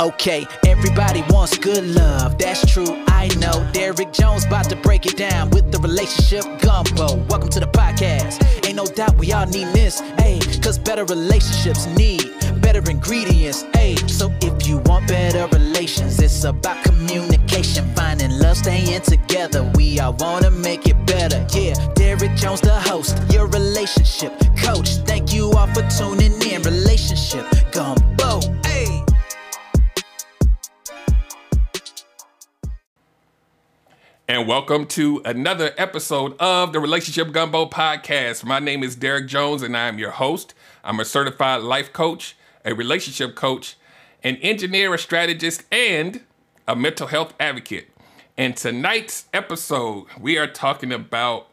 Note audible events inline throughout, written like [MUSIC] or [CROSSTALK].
Okay, everybody wants good love, that's true, I know. Derrick Jones about to break it down with the relationship gumbo. Welcome to the podcast. Ain't no doubt we all need this, ayy, cause better relationships need better ingredients, ayy. So if you want better relations, it's about communication, finding love, staying together. We all wanna make it better, yeah. Derrick Jones, the host, your relationship coach. Thank you all for tuning in. Relationship gumbo, And welcome to another episode of the Relationship Gumbo Podcast. My name is Derek Jones, and I am your host. I'm a certified life coach, a relationship coach, an engineer, a strategist, and a mental health advocate. And tonight's episode, we are talking about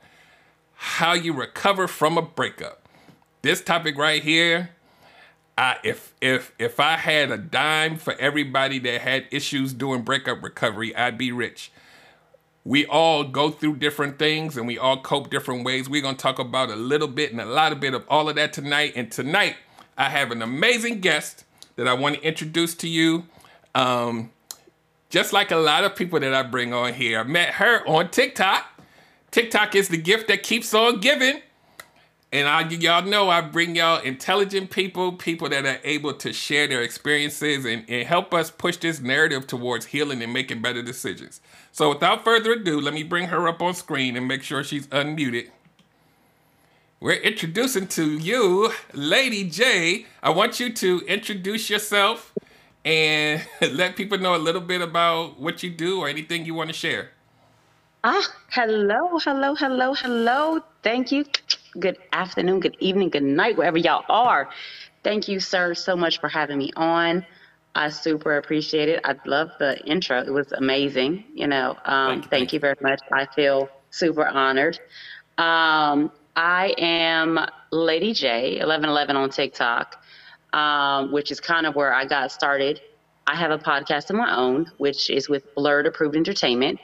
how you recover from a breakup. This topic right here, I, if if if I had a dime for everybody that had issues doing breakup recovery, I'd be rich we all go through different things and we all cope different ways. We're going to talk about a little bit and a lot of bit of all of that tonight. And tonight, I have an amazing guest that I want to introduce to you. Um, just like a lot of people that I bring on here, I met her on TikTok. TikTok is the gift that keeps on giving. And I, y'all know I bring y'all intelligent people, people that are able to share their experiences and, and help us push this narrative towards healing and making better decisions. So without further ado, let me bring her up on screen and make sure she's unmuted. We're introducing to you Lady J. I want you to introduce yourself and [LAUGHS] let people know a little bit about what you do or anything you want to share. Ah, hello, hello, hello, hello. Thank you. Good afternoon, good evening, good night, wherever y'all are. Thank you, sir, so much for having me on. I super appreciate it. I love the intro. It was amazing. You know, um, thank, you, thank you very much. I feel super honored. Um, I am Lady J, 1111 on TikTok, um, which is kind of where I got started. I have a podcast of my own, which is with Blurred Approved Entertainment.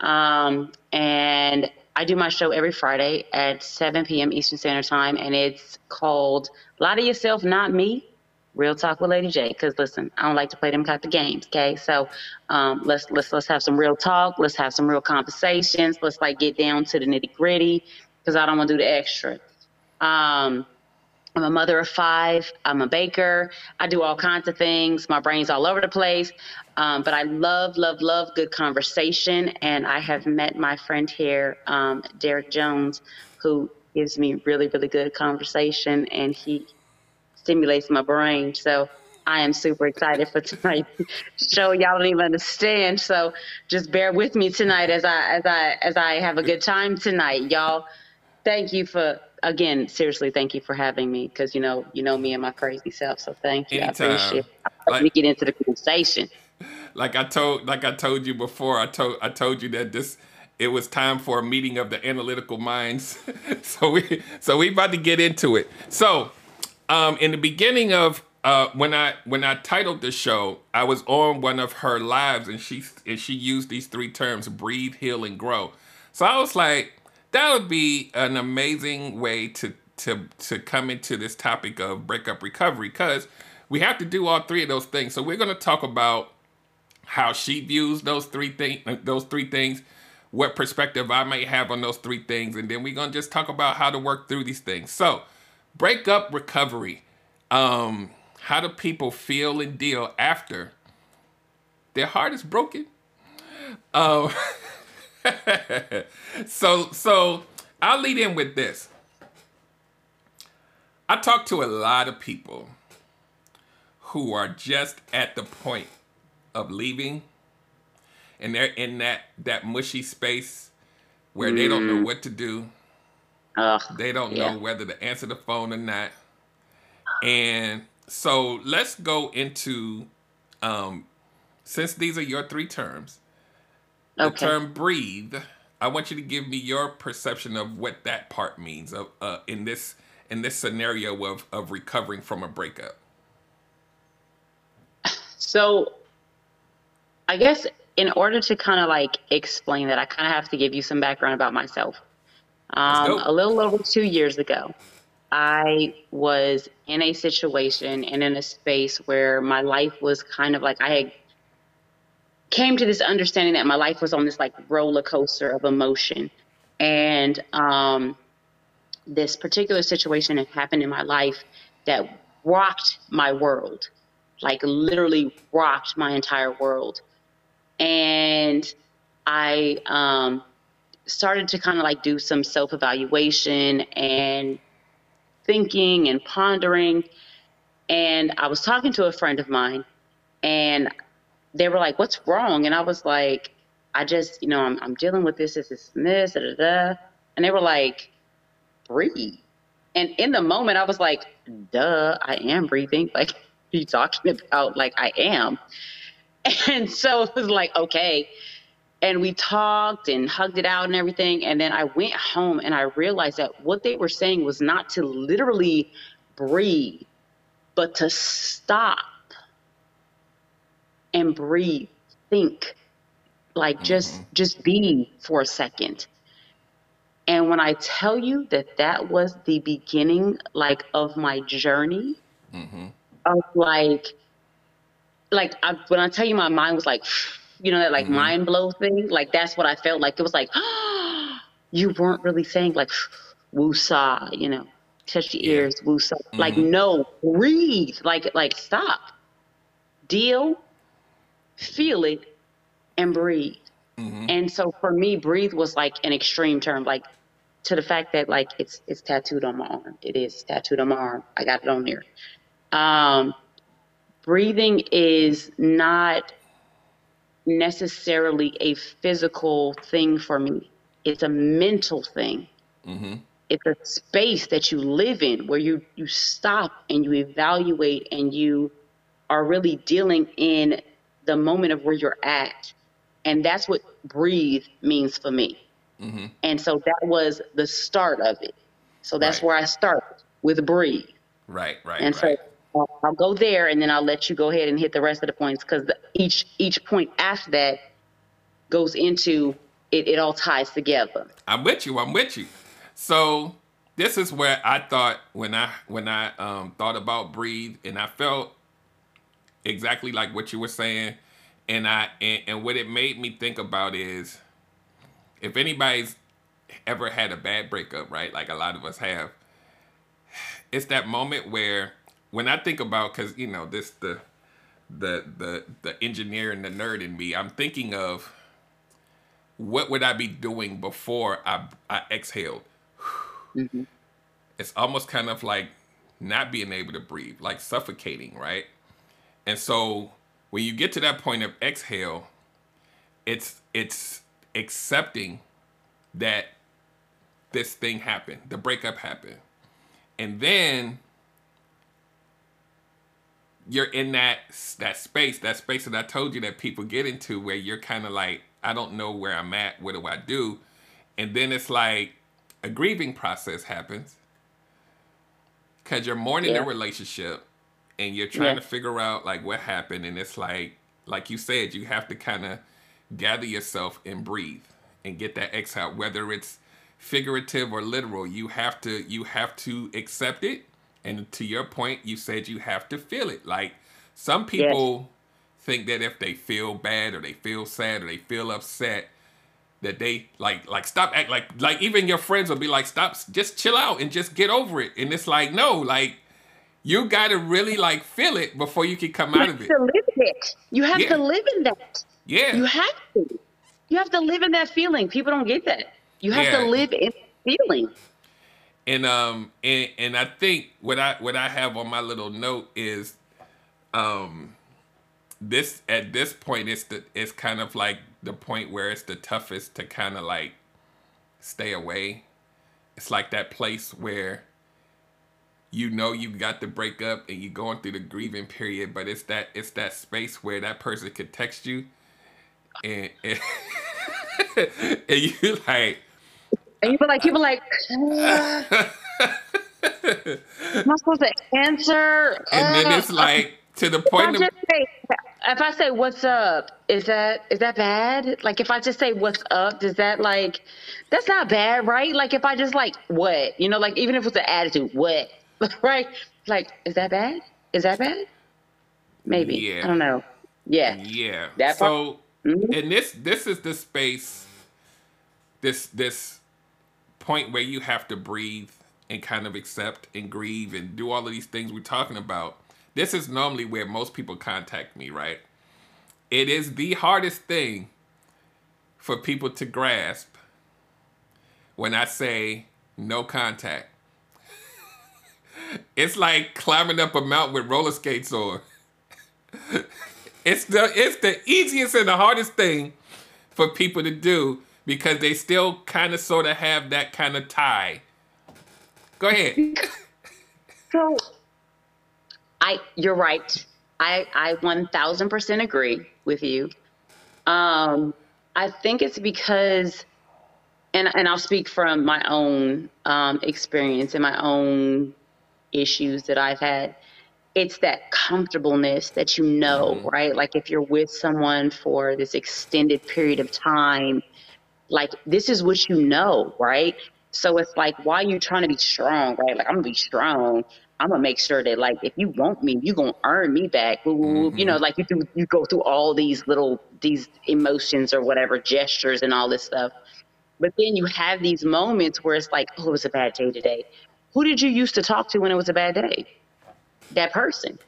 Um, and I do my show every Friday at 7 p.m. Eastern Standard Time, and it's called Lie to Yourself, Not Me Real talk with Lady J. Because listen, I don't like to play them type of games. Okay, so um, let's let's let's have some real talk. Let's have some real conversations. Let's like get down to the nitty gritty. Because I don't want to do the extra. Um, I'm a mother of five. I'm a baker. I do all kinds of things. My brain's all over the place. Um, but I love, love, love good conversation. And I have met my friend here, um, Derrick Jones, who gives me really, really good conversation. And he stimulates my brain. So I am super excited for tonight's [LAUGHS] show. Y'all don't even understand. So just bear with me tonight as I as I as I have a good time tonight. Y'all, thank you for again, seriously, thank you for having me because you know you know me and my crazy self. So thank you. Anytime. I appreciate it. Let me get into the conversation. Like I told like I told you before, I told I told you that this it was time for a meeting of the analytical minds. [LAUGHS] so we so we about to get into it. So um, in the beginning of uh, when I when I titled the show, I was on one of her lives, and she and she used these three terms: breathe, heal, and grow. So I was like, that would be an amazing way to to to come into this topic of breakup recovery because we have to do all three of those things. So we're going to talk about how she views those three things, those three things, what perspective I may have on those three things, and then we're going to just talk about how to work through these things. So breakup recovery. Um, how do people feel and deal after their heart is broken? Um, [LAUGHS] so so I'll lead in with this. I talk to a lot of people who are just at the point of leaving and they're in that that mushy space where mm. they don't know mm. what to do Ugh, they don't yeah. know whether to answer the phone or not. And so let's go into um, since these are your three terms. The term breathe. I want you to give me your perception of what that part means of uh, in this in this scenario of of recovering from a breakup. So, I guess in order to kind of like explain that, I kind of have to give you some background about myself. Um, a little over two years ago, I was in a situation and in a space where my life was kind of like I had came to this understanding that my life was on this like roller coaster of emotion. And um, this particular situation had happened in my life that rocked my world, like literally rocked my entire world. And I um, started to kind of like do some self evaluation and thinking and pondering. And I was talking to a friend of mine, and they were like, "What's wrong?" And I was like, "I just, you know, I'm, I'm dealing with this, this, this, and this, da, da, da." And they were like, "Breathe." And in the moment, I was like, "Duh, I am breathing." Like, [LAUGHS] you talking about? Like, I am. [LAUGHS] And so it was like, okay. And we talked and hugged it out and everything. And then I went home and I realized that what they were saying was not to literally breathe, but to stop and breathe, think, like just Mm-hmm. just be for a second. And when I tell you that that was the beginning, like of my journey, Mm-hmm. of like, like I, when I tell you my mind was like, you know, that like Mhm. mind blow thing, like that's what I felt like. It was like, [GASPS] you weren't really saying like, [SIGHS] woosah, you know, touch your Yeah. ears, woosah. Like, Mhm. no, breathe, like, like stop, deal, feel it, and breathe. Mm-hmm. And so for me, breathe was like an extreme term, like to the fact that like it's it's tattooed on my arm. It is tattooed on my arm. I got it on there. Um, breathing is not necessarily a physical thing for me. It's a mental thing. Mm-hmm. It's a space that you live in where you you stop and you evaluate and you are really dealing in the moment of where you're at. And that's what breathe means for me. Mm-hmm. And so that was the start of it. So that's Right. where I started with breathe. Right, right, And right. so I'll, go there and then I'll let you go ahead and hit the rest of the points because each each point after that goes into it, it all ties together. I'm with you. I'm with you. So this is where I thought when I when I um, thought about breathe, and I felt exactly like what you were saying, and I and, and what it made me think about is if anybody's ever had a bad breakup, right? Like a lot of us have, it's that moment where when I think about because you know this the the the the engineer and the nerd in me, I'm thinking of what would I be doing before I I exhaled? Mm-hmm. It's almost kind of like not being able to breathe, like suffocating, right? And so when you get to that point of exhale, it's it's accepting that this thing happened, the breakup happened. And then you're in that that space, that space that I told you that people get into where you're kind of like, I don't know where I'm at, what do I do? And then it's like a grieving process happens because you're mourning Yeah. a relationship and you're trying Yeah. to figure out like what happened and it's like like you said you have to kind of gather yourself and breathe and get that exhale whether it's figurative or literal you have to you have to accept it and to your point you said you have to feel it like some people think that if they feel bad or they feel sad or they feel upset that they like like stop act like like even your friends will be like stop just chill out and just get over it and it's like no like you got to really like feel it before you can come You out of it to live it. You have Yeah. to live in that. yeah You have to. You have to live in that feeling. People don't get that. You have Yeah. to live in feeling. And um and and I think what I what I have on my little note is um this at this point it's the it's kind of like the point where it's the toughest to kind of like stay away. It's like that place where you know you've got the breakup and you're going through the grieving period, but it's that it's that space where that person could text you and and, [LAUGHS] and you like And you be like, people like, uh, [LAUGHS] am I supposed to answer? and then Uh, it's like to the point If I of say, if I say what's up, is that is that bad? Like if I just say what's up, does that like that's not bad, right? Like if I just like what, you know, like even if it's an attitude, what, [LAUGHS] right? Like is that bad? Is that bad? Maybe. Yeah. I don't know. Yeah. Yeah. That so Mhm. and this this is the space this this point where you have to breathe and kind of accept and grieve and do all of these things we're talking about. This is normally where most people contact me, right? It is the hardest thing for people to grasp when I say no contact. [LAUGHS] it's like climbing up a mountain with roller skates on. [LAUGHS] It's the it's the easiest and the hardest thing for people to do because they still kind of sort of have that kind of tie. Go ahead. [LAUGHS] So I you're right. I I 1000% agree with you. Um I think it's because and and I'll speak from my own um experience and my own issues that I've had. It's that comfortableness that you know, right? Like if you're with someone for this extended period of time, like this is what you know, right? So it's like, why are you trying to be strong, right? Like I'm gonna be strong. I'm gonna make sure that like if you want me, you gonna earn me back. Woo. You mm-hmm. know, like you do, you go through all these little these emotions or whatever gestures and all this stuff. But then you have these moments where it's like, oh, it was a bad day today. Who did you used to talk to when it was a bad day? That person.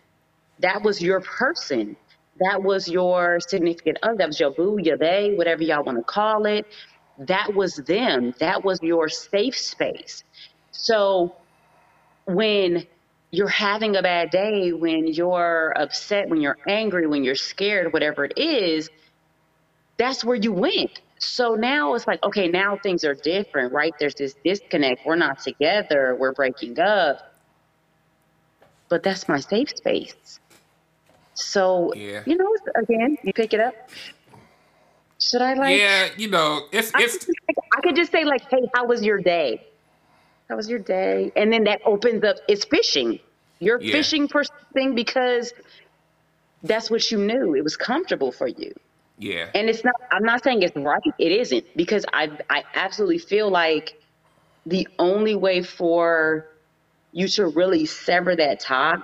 That was your person. That was your significant other. That was your boo, your they, whatever y'all want to call it. That was them. That was your safe space. So when you're having a bad day, when you're upset, when you're angry, when you're scared, whatever it is, that's where you went. So now it's like, okay, now things are different, right? There's this disconnect. We're not together. We're breaking up. But that's my safe space. So, Yeah. you know, again, you pick it up. Should I like? Yeah, you know, it's I could, it's I could just say like, "Hey, how was your day? How was your day?" And then that opens up. It's fishing. You're Yeah. fishing for something because that's what you knew. It was comfortable for you. yeah. And it's not. I'm not saying it's right. It isn't because I I absolutely feel like the only way for you to really sever that tie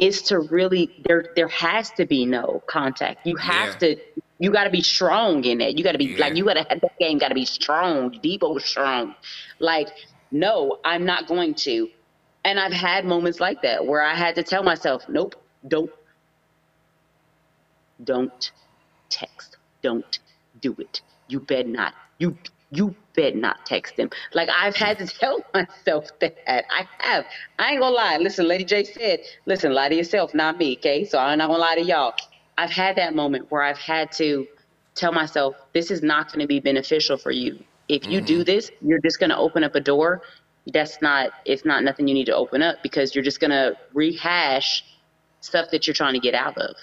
is to really there there has to be no contact. You have Yeah. to you got to be strong in it. You got to be Yeah. like you got to have that game got to be strong, Deebo strong. Like no, I'm not going to. And I've had moments like that where I had to tell myself, nope, don't don't text. Don't do it. You bet not. You you bet not text them. Like I've had to [LAUGHS] tell myself that. I have. I ain't gonna lie. Listen, Lady J said, listen, lie to yourself, not me, okay? So I'm not gonna lie to y'all. I've had that moment where I've had to tell myself, this is not gonna be beneficial for you. If you do mm-hmm. this, you're just gonna open up a door. That's not it's not nothing you need to open up because you're just gonna rehash stuff that you're trying to get out of.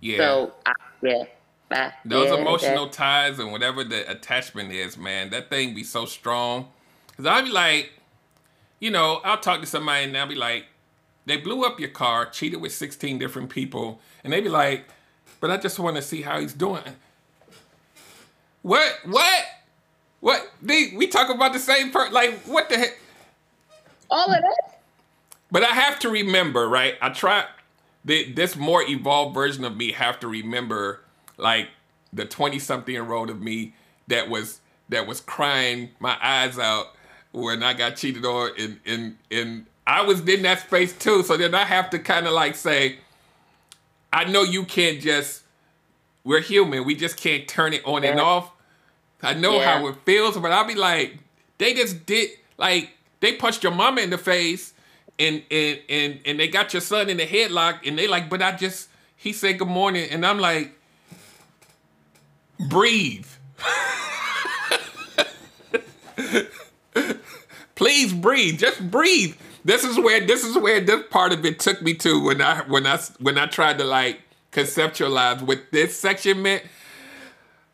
Yeah. So I, yeah, I- Those yeah, emotional that- ties and whatever the attachment is, man, that thing be so strong. Cause I'll be like, you know, I'll talk to somebody and I'll be like, they blew up your car, cheated with 16 different people, and they be like, but I just want to see how he's doing. What? What? What? They, we talk about the same person. Like, what the heck? all of that. But I have to remember, right? I try the, this more evolved version of me have to remember like the 20 something year old of me that was that was crying my eyes out when I got cheated on and and and I was in that space too. So then I have to kind of like say, I know you can't just we're human. We just can't turn it on and off. I know Yeah. how it feels, but I'll be like, they just did like they punched your mama in the face and and and and they got your son in the headlock and they like, but I just he said good morning and I'm like, breathe. Please breathe. Just breathe. This is where this is where this part of it took me to when I when I when I tried to like conceptualize what this section meant.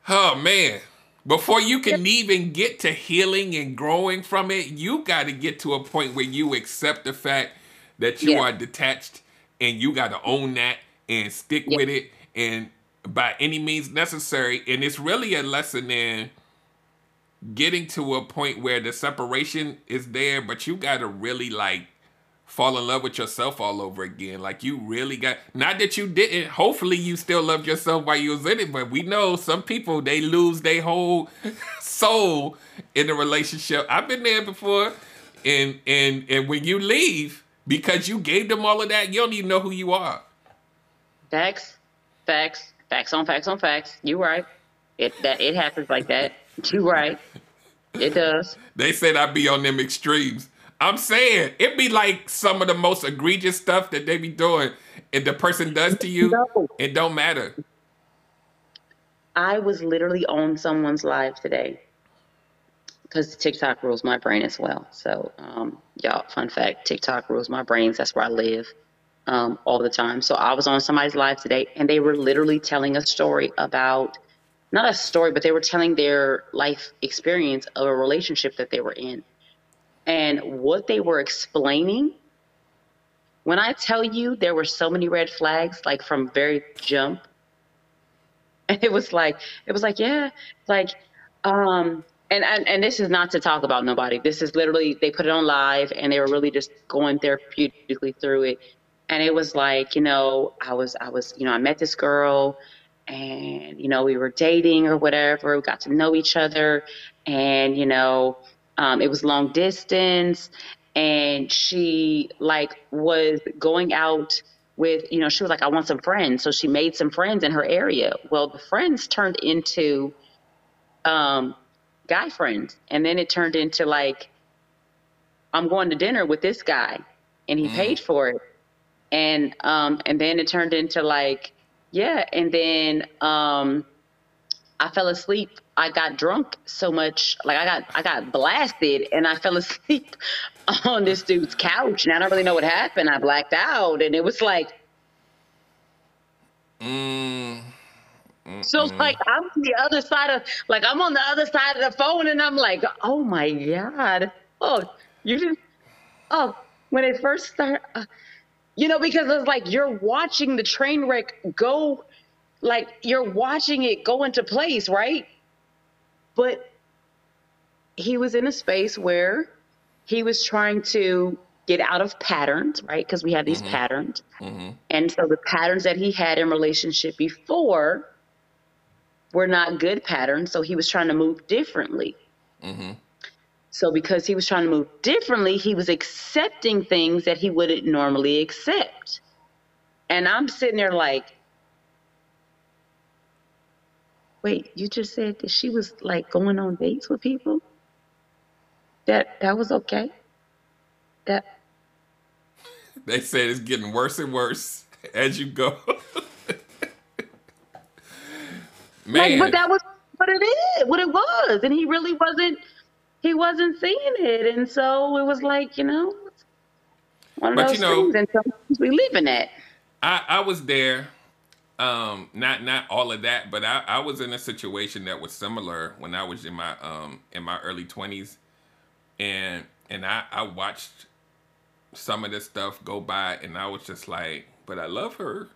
Oh man. Before you can even get to healing and growing from it, you got to get to a point where you accept the fact that you Yeah. are detached and you got to own that and stick Yeah. with it and by any means necessary. And it's really a lesson in getting to a point where the separation is there, but you got to really like fall in love with yourself all over again. Like you really got not that you didn't. Hopefully you still loved yourself while you was in it, but we know some people they lose their whole [LAUGHS] soul in a relationship. I've been there before. And and and when you leave because you gave them all of that, you don't even know who you are. Facts, facts, facts on facts on facts. You right. It that it happens like that. You right. It does. They said I'd be on them extremes. I'm saying it'd be like some of the most egregious stuff that they be doing, and the person does to you, No. it don't matter. I was literally on someone's live today because TikTok rules my brain as well. So, um, y'all, fun fact: TikTok rules my brains. That's where I live um, all the time. So I was on somebody's live today, and they were literally telling a story about not a story, but they were telling their life experience of a relationship that they were in, and what they were explaining. When I tell you there were so many red flags, like from very jump, and [LAUGHS] it was like it was like yeah like um and, and and this is not to talk about nobody this is literally they put it on live and they were really just going therapeutically through it and it was like you know i was i was you know i met this girl and you know we were dating or whatever we got to know each other. And you know um, it was long distance. And she like was going out with you know she was like i want some friends. So she made some friends in her area. Well the friends turned into um guy friends. And then it turned into like i'm going to dinner with this guy and he paid for it and um and then it turned into like yeah and then um I fell asleep. I got drunk so much, like I got I got blasted, and I fell [LAUGHS] asleep on this dude's couch, and I don't really know what happened. I blacked out, and it was like Mm, so. Like I'm on the other side of like I'm on the other side of the phone, and I'm like, oh my god, oh you didn't, oh when it first started, uh, you know, because it's like you're watching the train wreck go, like you're watching it go into place, right? But he was in a space where he was trying to get out of patterns, right? Because we have these patterns. Mm-hmm. And so the patterns that he had in relationship before were not good patterns. So he was trying to move differently. So because he was trying to move differently, he was accepting things that he wouldn't normally accept. And I'm sitting there like, wait, you just said that she was like going on dates with people? That that was okay? That [LAUGHS] they said it's getting worse and worse as you go. Man, [LAUGHS] Like, but that was what it is, what it was, and he really wasn't. He wasn't seeing it, and so it was like you know, one of But, those you know- things. And sometimes we live in it. I, I was there. Um, not not all of that, but I, I was in a situation that was similar when I was in my um in my early twenties, and and I I watched some of this stuff go by, and I was just like, but I love her.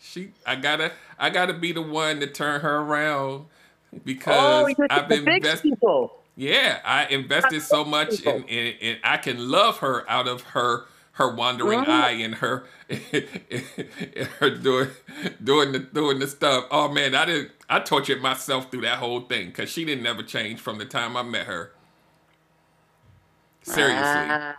She I gotta I gotta be the one to turn her around because Oh, I've been invested. people. Yeah, I invested so much in, in, in I can love her out of her her wandering eye and her [LAUGHS] her doing doing the doing the stuff. Oh man, I didn't I tortured myself through that whole thing because she didn't never change from the time I met her. Seriously. Ah,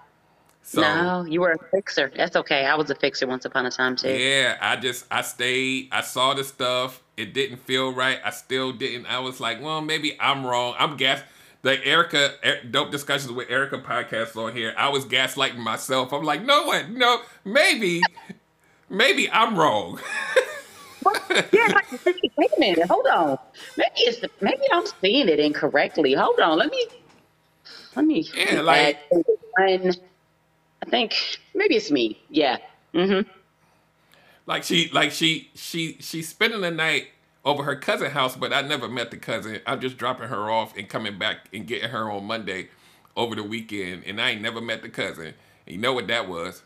So no, you were a fixer. That's okay. I was a fixer once upon a time too. yeah, I just I stayed. I saw the stuff. It didn't feel right. I still didn't. I was like, well, maybe I'm wrong. I'm gas. The Erica Er- dope discussions with Erica podcast on here. I was gaslighting myself. I'm like, no one, no, maybe, maybe I'm wrong. [LAUGHS] Yeah, like, wait a minute. Hold on. Maybe it's the, maybe I'm seeing it incorrectly. Hold on. Let me let me. Yeah, like- one. I think maybe it's me. Yeah. Mm-hmm. like she, like she, she, she's spending the night over her cousin house, but I never met the cousin. I'm just dropping her off and coming back and getting her on Monday over the weekend, and I ain't never met the cousin. And you know what that was?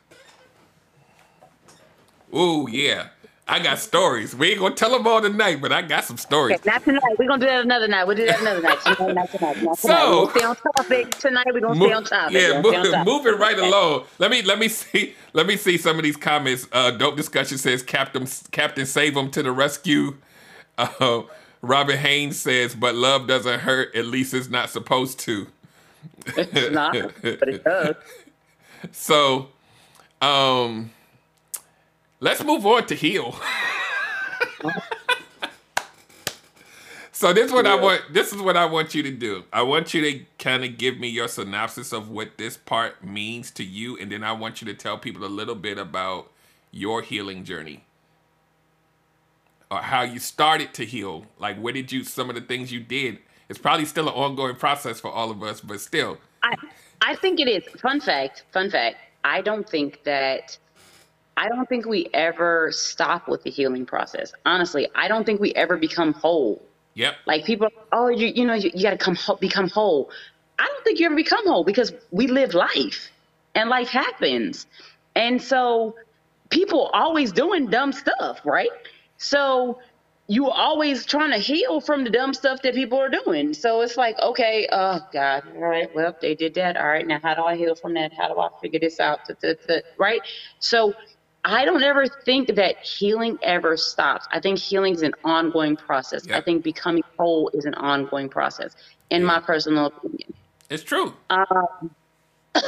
Ooh, yeah. I got stories. We ain't gonna tell them all tonight, but I got some stories. Okay, not tonight. We're gonna do that another night. We'll do that another night. [LAUGHS] Tonight, not tonight. Not tonight. So- we'll stay on topic tonight. We're gonna stay on topic. Yeah, gonna on move, topic. moving right Okay. along. Let me let me see let me see some of these comments. Uh, dope discussion says Captain Captain save him to the rescue. Uh, Robin Haynes says, but love doesn't hurt. At least it's not supposed to. It's not, but it [LAUGHS] does. So, um, let's move on to heal. [LAUGHS] so this is what I want. This is what I want you to do. I want you to kind of give me your synopsis of what this part means to you, and then I want you to tell people a little bit about your healing journey or how you started to heal. Like, what did you? Some of the things you did. It's probably still an ongoing process for all of us, but still. I, I think it is. Fun fact, fun fact. I don't think that, I don't think we ever stop with the healing process. Honestly, I don't think we ever become whole. Yep. Like people, oh, you, you know, you, you got to come become whole. I don't think you ever become whole because we live life and life happens. And so people always doing dumb stuff, right? So you always trying to heal from the dumb stuff that people are doing. So it's like, okay, oh God, all right, well, they did that. All right, now how do I heal from that? How do I figure this out? Right? So I don't ever think that healing ever stops. I think healing is an ongoing process. I think becoming whole is an ongoing process, in my personal opinion. It's true. [COUGHS]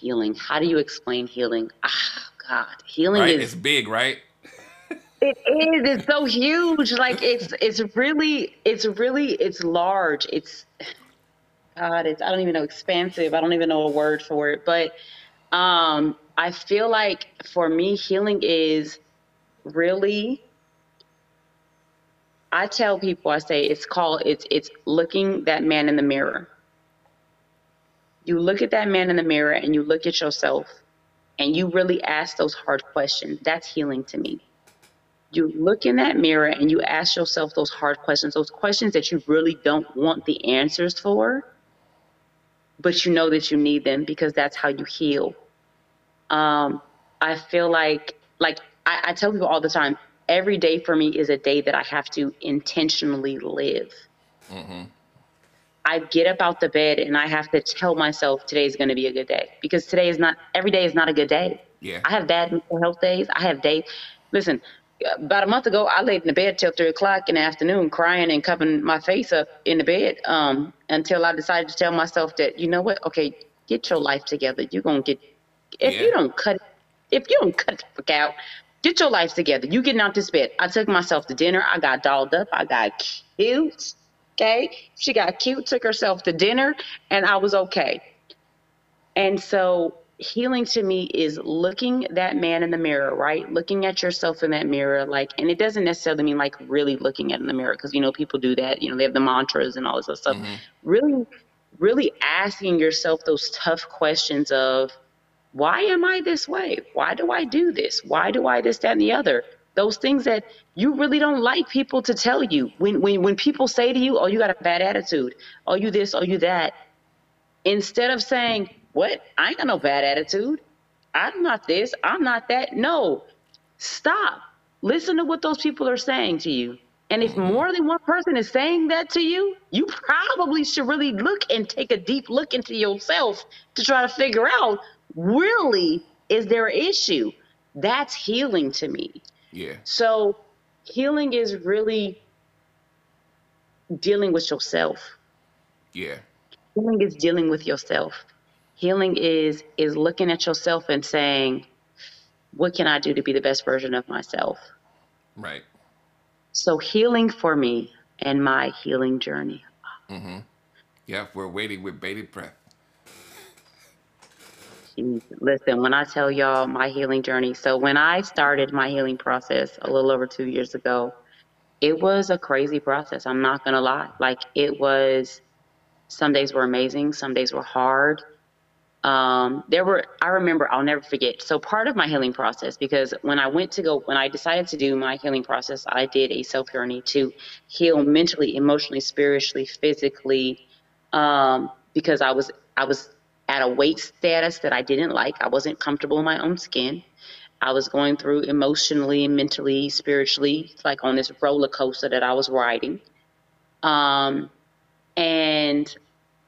Healing. How do you explain healing? Ah, God, healing right? is It's big, right? It is. It's so huge. Like it's it's really it's really it's large. It's God, it's I don't even know expansive. I don't even know a word for it. But um I feel like for me healing is really I tell people I say it's called it's it's looking that man in the mirror. You look at that man in the mirror and you look at yourself and you really ask those hard questions. That's healing to me you look in that mirror and you ask yourself those hard questions, those questions that you really don't want the answers for, but you know that you need them because that's how you heal. Um, I feel like, like I, I tell people all the time, every day for me is a day that I have to intentionally live. Mm-hmm. I get up out the bed and I have to tell myself today's going to be a good day because today is not, every day is not a good day. Yeah. I have bad mental health days. I have days. Listen, about a month ago, I laid in the bed till three o'clock in the afternoon, crying and covering my face up in the bed um, until I decided to tell myself that you know what? Okay, get your life together. You're gonna get. If Yeah. you don't cut, if you don't cut the fuck out, get your life together. You getting out this bed. I took myself to dinner. I got dolled up. I got cute. Okay, she got cute. Took herself to dinner, and I was okay. And so healing to me is looking that man in the mirror, right? Looking at yourself in that mirror, like, and it doesn't necessarily mean like really looking at it in the mirror because you know people do that. You know, they have the mantras and all this other stuff. Mm-hmm. Really, really asking yourself those tough questions of why am I this way? Why do I do this? Why do I this, that, and the other? Those things that you really don't like people to tell you. When when when people say to you, "Oh, you got a bad attitude," "Oh, you this," "Oh, you that," instead of saying, What? I ain't got no bad attitude. I'm not this. I'm not that. No. Stop. Listen to what those people are saying to you. And if more than one person is saying that to you, you probably should really look and take a deep look into yourself to try to figure out really, is there an issue? That's healing to me. Yeah. So healing is really dealing with yourself. Yeah. Healing is dealing with yourself. Healing is is looking at yourself and saying, what can I do to be the best version of myself? Right. So healing for me and my healing journey. Mm-hmm. Yeah. We're waiting with bated breath. Listen, when I tell y'all my healing journey, so when I started my healing process a little over two years ago, it was a crazy process. I'm not gonna lie. Like it was some days were amazing, some days were hard. Um, there were I remember I'll never forget. So part of my healing process, because when I went to go when I decided to do my healing process, I did a self journey to heal mentally, emotionally, spiritually, physically, um, because I was I was at a weight status that I didn't like. I wasn't comfortable in my own skin. I was going through emotionally, mentally, spiritually, like on this roller coaster that I was riding. Um, and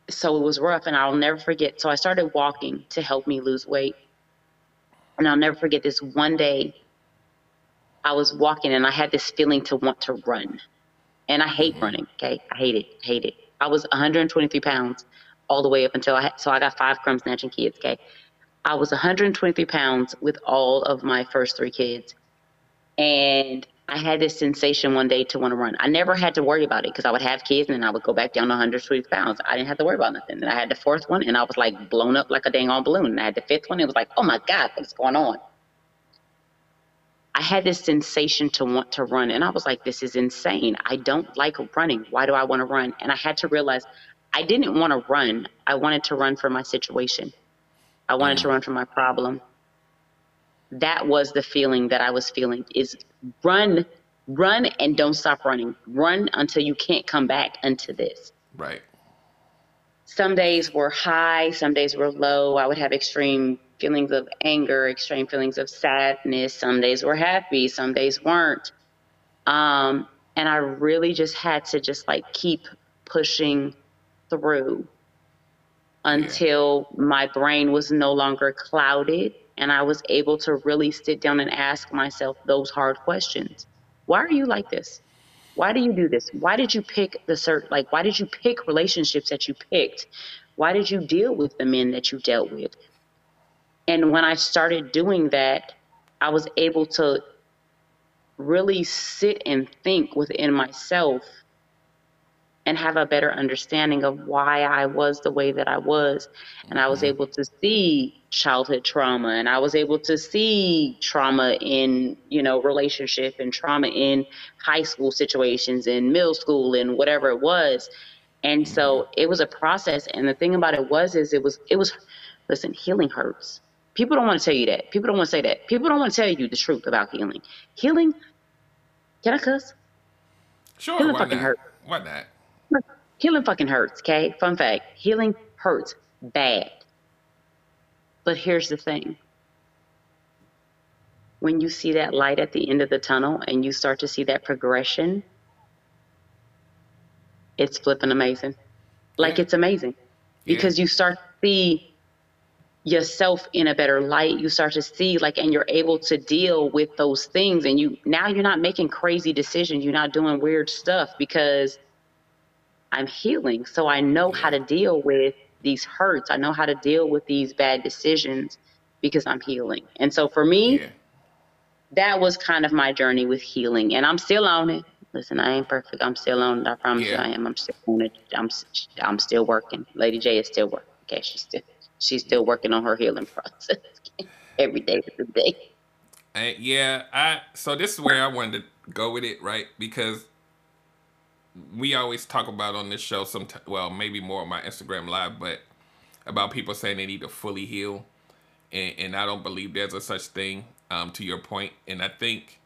so it was rough, and I'll never forget. So I started walking to help me lose weight. And I'll never forget this one day I was walking and I had this feeling to want to run. And I hate mm-hmm. running, okay? I hate it, hate it. I was 123 pounds all the way up until I had, so I got five crumb snatching kids, okay? I was 123 pounds with all of my first three kids. And I had this sensation one day to want to run. I never had to worry about it because I would have kids and then I would go back down to 120 pounds. I didn't have to worry about nothing. Then I had the fourth one and I was like blown up like a dang on balloon. And I had the fifth one. It was like, oh my God, what's going on? I had this sensation to want to run. And I was like, this is insane. I don't like running. Why do I want to run? And I had to realize I didn't want to run. I wanted to run for my situation. I wanted mm. to run from my problem. That was the feeling that I was feeling is run, run and don't stop running. Run until you can't come back into this. Right. Some days were high, some days were low. I would have extreme feelings of anger, extreme feelings of sadness. Some days were happy, some days weren't. Um, and I really just had to just like keep pushing through until yeah. my brain was no longer clouded and I was able to really sit down and ask myself those hard questions. Why are you like this? Why do you do this? Why did you pick the cert like why did you pick relationships that you picked? Why did you deal with the men that you dealt with? And when I started doing that, I was able to really sit and think within myself and have a better understanding of why I was the way that I was. And I was mm-hmm. able to see childhood trauma and I was able to see trauma in, you know, relationship and trauma in high school situations and middle school and whatever it was. And so mm-hmm. it was a process. And the thing about it was, is it was, it was, listen, healing hurts. People don't want to tell you that. People don't want to say that. People don't want to tell you the truth about healing. Healing, can I cuss? Sure, healing fucking not? hurt. Why not? Healing fucking hurts, okay? Fun fact healing hurts bad. But here's the thing when you see that light at the end of the tunnel and you start to see that progression, it's flipping amazing. Like yeah. it's amazing because yeah. you start to see yourself in a better light you start to see like and you're able to deal with those things and you now you're not making crazy decisions you're not doing weird stuff because I'm healing. So I know how to deal with these hurts. I know how to deal with these bad decisions because I'm healing. And so for me, yeah. that was kind of my journey with healing. And I'm still on it. Listen, I ain't perfect. I'm still on it. I promise yeah. you I am. I'm still on it. I'm, I'm still working. Lady J is still working. Okay, she's still she's still working on her healing [LAUGHS] process every day of the day. Uh, yeah, I so this is where I wanted to go with it, right? Because we always talk about on this show some well maybe more on my instagram live but about people saying they need to fully heal. And, and i don't believe there's a such thing um, to your point. And i think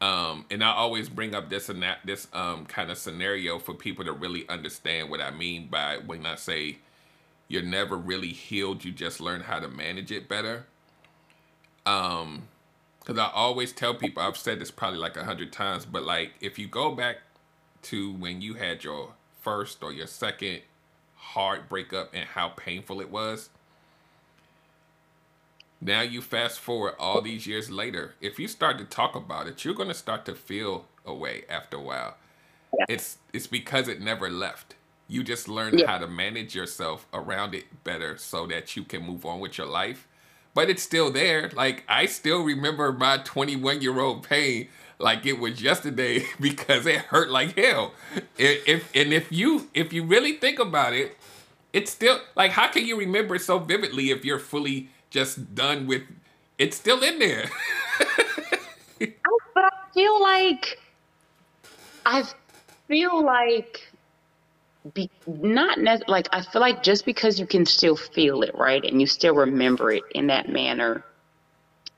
um, and i always bring up this and that this um, kind of scenario for people to really understand what i mean by when i say you're never really healed you just learn how to manage it better. Um because i always tell people i've said this probably like a hundred times but like if you go back to when you had your first or your second hard breakup and how painful it was. Now you fast forward all these years later. If you start to talk about it, you're going to start to feel a way after a while. Yeah. It's it's because it never left. You just learned yeah. how to manage yourself around it better so that you can move on with your life. But it's still there. Like I still remember my 21 year old pain like it was yesterday [LAUGHS] because it hurt like hell. If, and if you if you really think about it, it's still like how can you remember it so vividly if you're fully just done with it's still in there. [LAUGHS] but I feel like I feel like be, not like I feel like just because you can still feel it, right, and you still remember it in that manner,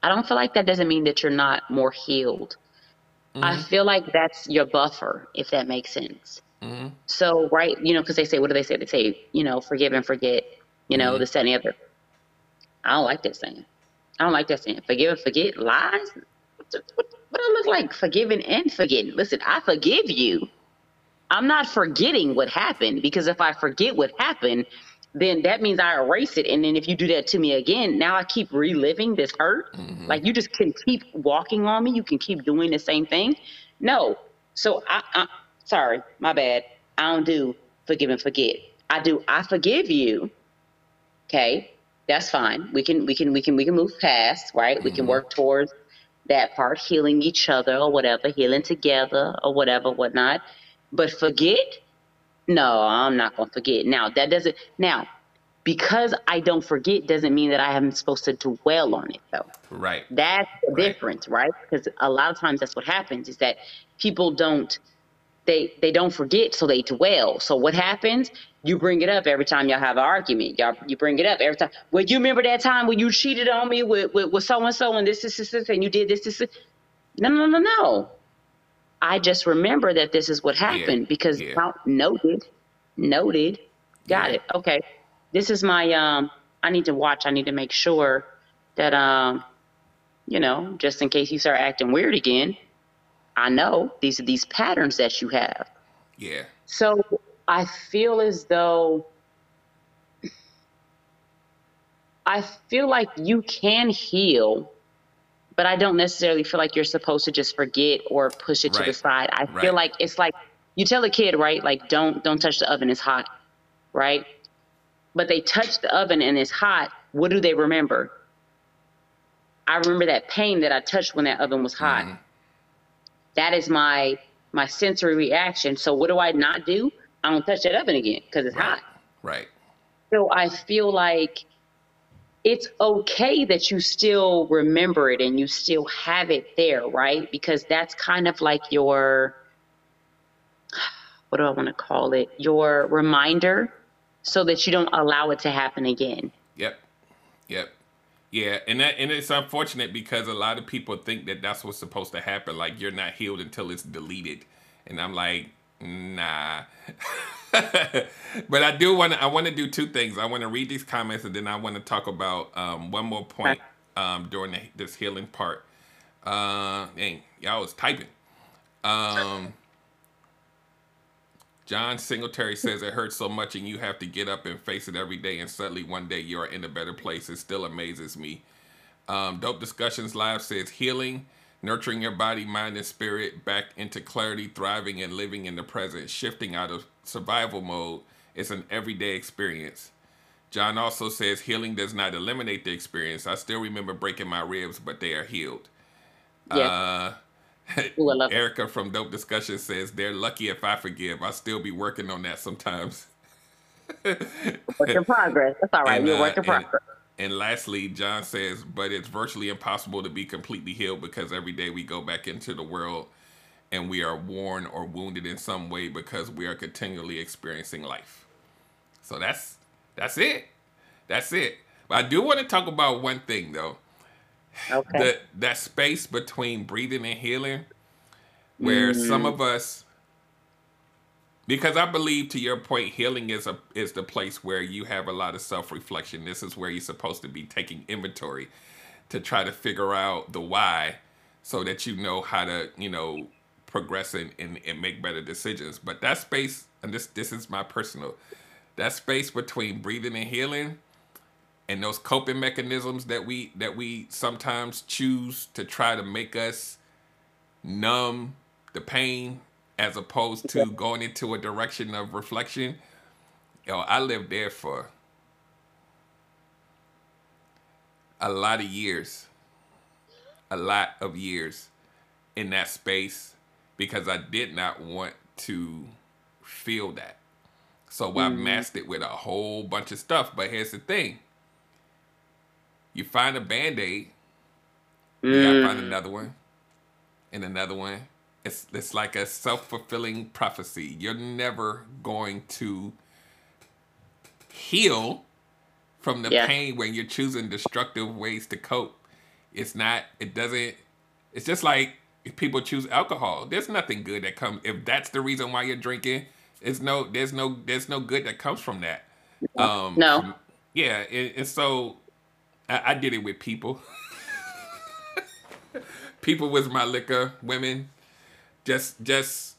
I don't feel like that doesn't mean that you're not more healed. Mm-hmm. I feel like that's your buffer, if that makes sense. Mm-hmm. So, right, you know, because they say, what do they say? They say, you know, forgive and forget, you know, mm-hmm. the setting of it. I don't like that saying. I don't like that saying. Forgive and forget lies. What, what, what I look like forgiving and forgetting? Listen, I forgive you. I'm not forgetting what happened because if I forget what happened, then that means I erase it. And then if you do that to me again, now I keep reliving this hurt. Mm-hmm. Like you just can keep walking on me. You can keep doing the same thing. No. So I, I sorry, my bad. I don't do forgive and forget. I do I forgive you. Okay. That's fine. We can we can we can we can move past, right? Mm-hmm. We can mm-hmm. work towards that part, healing each other or whatever, healing together or whatever, whatnot. But forget, no, I'm not gonna forget. Now that doesn't now because I don't forget doesn't mean that I am supposed to dwell on it though. Right. That's the right. difference, right? Because a lot of times that's what happens is that people don't they they don't forget, so they dwell. So what happens? You bring it up every time y'all have an argument. Y'all you bring it up every time. Well, you remember that time when you cheated on me with with, with so and so and this, this, this, this, and you did this, this, this. No, no, no, no. I just remember that this is what happened yeah. because yeah. noted, noted. Got yeah. it. Okay. This is my um. I need to watch. I need to make sure that um, you know, just in case you start acting weird again I know these are these patterns that you have. Yeah. So I feel as though I feel like you can heal, but I don't necessarily feel like you're supposed to just forget or push it right. to the side. I right. feel like it's like you tell a kid, right? Like don't don't touch the oven, it's hot, right? But they touch the oven and it's hot. What do they remember? I remember that pain that I touched when that oven was hot. Mm-hmm that is my my sensory reaction. So what do I not do? I don't touch that oven again because it's right. hot. Right. So I feel like it's okay that you still remember it and you still have it there, right? Because that's kind of like your what do I want to call it? Your reminder so that you don't allow it to happen again. Yep. Yep. Yeah, and that and it's unfortunate because a lot of people think that that's what's supposed to happen. Like you're not healed until it's deleted, and I'm like, nah. [LAUGHS] [LAUGHS] but I do want to. I want to do two things. I want to read these comments, and then I want to talk about um, one more point um, during the, this healing part. Uh, dang, y'all was typing. Um, John Singletary says it hurts so much and you have to get up and face it every day and suddenly one day you're in a better place. It still amazes me. Um, Dope Discussions Live says healing, nurturing your body, mind, and spirit back into clarity, thriving and living in the present, shifting out of survival mode. It's an everyday experience. John also says healing does not eliminate the experience. I still remember breaking my ribs, but they are healed. Yeah. Uh, [LAUGHS] Ooh, Erica from Dope Discussion says they're lucky if I forgive. I still be working on that sometimes. work in progress. That's all right. And, You're uh, work in progress. And, and lastly, John says, but it's virtually impossible to be completely healed because every day we go back into the world and we are worn or wounded in some way because we are continually experiencing life. So that's that's it. That's it. But I do want to talk about one thing though. Okay. The, that space between breathing and healing, where mm. some of us, because I believe to your point, healing is a is the place where you have a lot of self reflection. This is where you're supposed to be taking inventory to try to figure out the why, so that you know how to you know progress and, and, and make better decisions. But that space, and this this is my personal, that space between breathing and healing and those coping mechanisms that we that we sometimes choose to try to make us numb the pain as opposed to going into a direction of reflection. Yo i lived there for a lot of years a lot of years in that space because i did not want to feel that so mm-hmm. i masked it with a whole bunch of stuff but here's the thing you find a band aid, you mm. gotta find mm. another one, and another one. It's it's like a self fulfilling prophecy. You're never going to heal from the yeah. pain when you're choosing destructive ways to cope. It's not. It doesn't. It's just like people choose alcohol. There's nothing good that comes if that's the reason why you're drinking. It's no. There's no. There's no good that comes from that. Um, no. Yeah, and, and so I, I did it with people. [LAUGHS] people was my liquor, women. Just just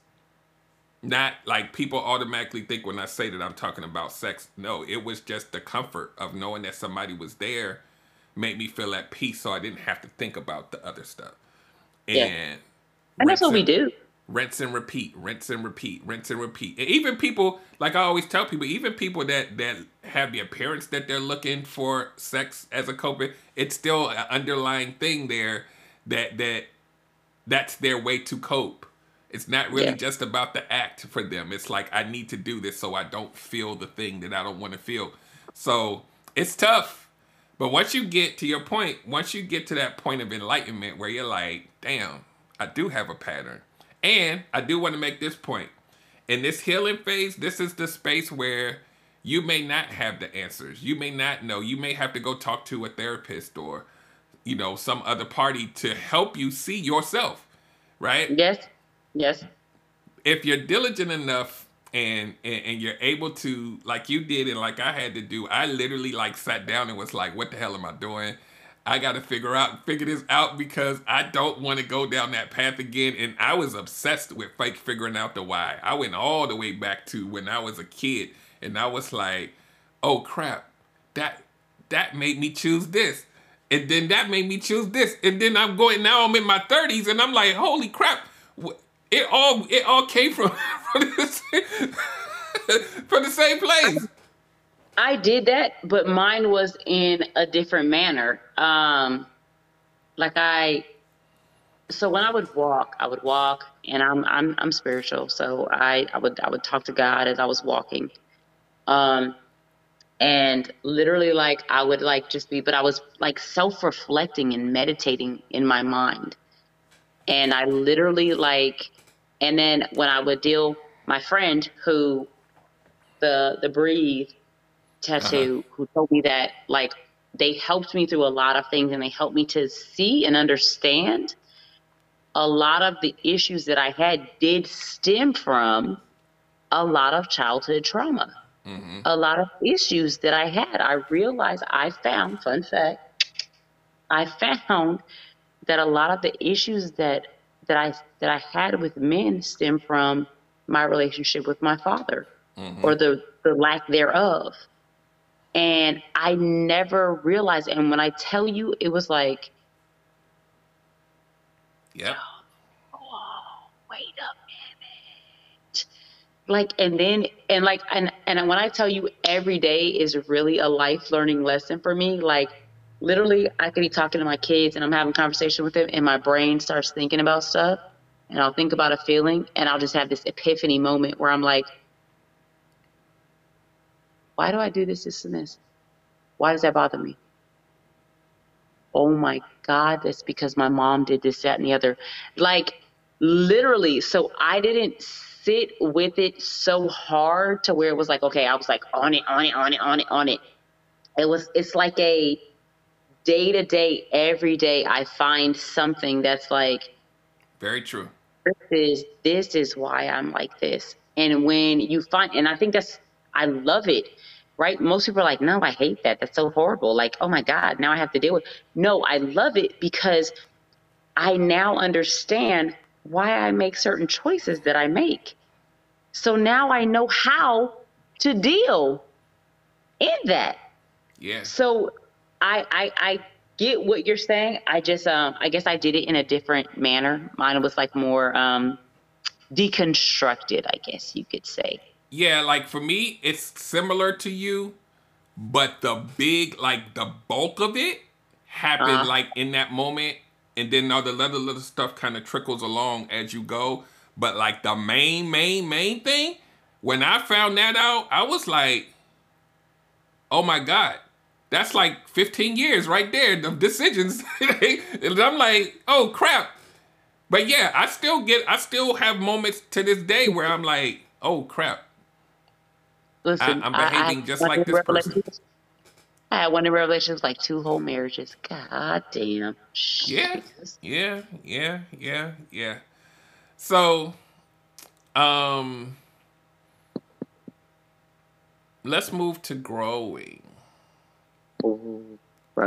not like people automatically think when I say that I'm talking about sex. No, it was just the comfort of knowing that somebody was there made me feel at peace so I didn't have to think about the other stuff. And Yeah. And that's what we do. rinse and repeat, rinse and repeat, rinse and repeat. And even people, like I always tell people, even people that that have the appearance that they're looking for sex as a coping, it's still an underlying thing there that that that's their way to cope. It's not really Yeah. just about the act for them. It's like I need to do this so I don't feel the thing that I don't want to feel. So it's tough. But once you get to your point, once you get to that point of enlightenment where you're like, damn, I do have a pattern. And I do want to make this point. In this healing phase, this is the space where you may not have the answers. You may not know. You may have to go talk to a therapist or, you know, some other party to help you see yourself, right? Yes. Yes. if you're diligent enough and, and and you're able to like you did and like I had to do, I literally like sat down and was like, what the hell am I doing? I got to figure out figure this out because I don't want to go down that path again. And I was obsessed with fake figuring out the why. I went all the way back to when I was a kid, and I was like, oh crap, that that made me choose this. And then that made me choose this. And then I'm going now I'm in my 30s and I'm like, holy crap. It all it all came from [LAUGHS] from same, [LAUGHS] from the same place. I did that, but mine was in a different manner. Um, like I, so when I would walk, I would walk, and I'm I'm I'm spiritual, so I I would I would talk to God as I was walking, um, and literally like I would like just be, but I was like self reflecting and meditating in my mind, and I literally like, and then when I would deal, my friend who, the the breathe Uh-huh. tattoo who told me that like they helped me through a lot of things and they helped me to see and understand a lot of the issues that I had did stem from a lot of childhood trauma. Mm-hmm. A lot of issues that I had. I realized I found, fun fact, I found that a lot of the issues that that I that I had with men stem from my relationship with my father mm-hmm. or the the lack thereof. And I never realized and when I tell you it was like, Yep. wait a minute. Like and then and like and and when I tell you every day is really a life learning lesson for me, like literally I could be talking to my kids and I'm having conversation with them and my brain starts thinking about stuff and I'll think about a feeling and I'll just have this epiphany moment where I'm like, why do I do this, this, and this? Why does that bother me? Oh my God, that's because my mom did this, that, and the other. Like, literally. So I didn't sit with it so hard to where it was like, okay, I was like on it, on it, on it, on it, on it. It was, it's like a day to day, every day, I find something that's like, Very true. this is this is why I'm like this. And when you find, and I think that's, I love it, right? Most people are like, no, I hate that. That's so horrible. Like, oh my God, now I have to deal with. No, I love it because I now understand why I make certain choices that I make. So now I know how to deal in that. Yeah. So I, I I get what you're saying. I just um I guess I did it in a different manner. Mine was like more um deconstructed, I guess you could say. Yeah, like for me, it's similar to you, but the big, like the bulk of it happened Uh-huh. like in that moment, and then all the other little stuff kind of trickles along as you go. But like the main, main, main thing, when I found that out, I was like, oh my God. That's like 15 years right there the decisions. [LAUGHS] and I'm like, oh crap. But yeah, I still get, I still have moments to this day where I'm like, oh crap. Listen, I'm I- I behaving had just like this person. I had one in Revelations like two whole marriages. God damn. Yeah, yeah, yeah, yeah, yeah. So, um, let's move to growing. Ooh.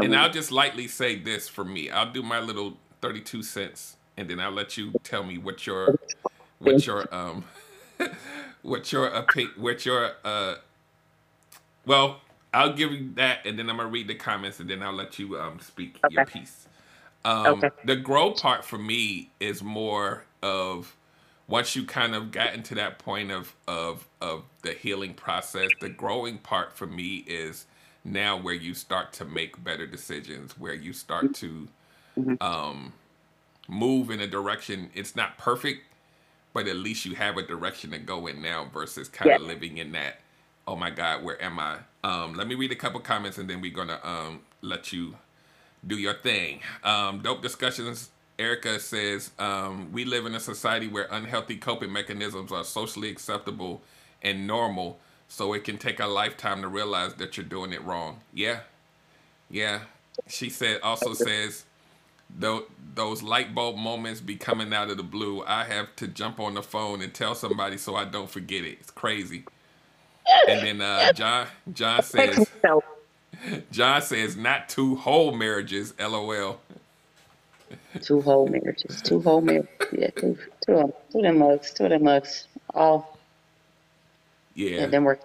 And I'll just lightly say this for me. I'll do my little 32 cents, and then I'll let you tell me what your what your um [LAUGHS] what your opi- what your uh well I'll give you that, and then I'm gonna read the comments, and then I'll let you um speak your piece. Um, Okay. The grow part for me is more of once you kind of gotten to that point of of of the healing process. The growing part for me is now where you start to make better decisions, where you start to um, move in a direction. It's not perfect, but at least you have a direction to go in now versus kind Yeah. of living in that. Oh my God, where am I? Um, let me read a couple comments and then we're gonna um, let you do your thing. Um, dope discussions. Erica says, um, we live in a society where unhealthy coping mechanisms are socially acceptable and normal, so it can take a lifetime to realize that you're doing it wrong. Yeah. Yeah. She said, also says, Tho- those light bulb moments be coming out of the blue. I have to jump on the phone and tell somebody so I don't forget it. It's crazy. And then uh, John John says John says not two whole marriages. LOL. two whole marriages, two whole marriages. Yeah, two, two, of them, two of them mugs, two of them mugs. All Yeah. yeah, them work.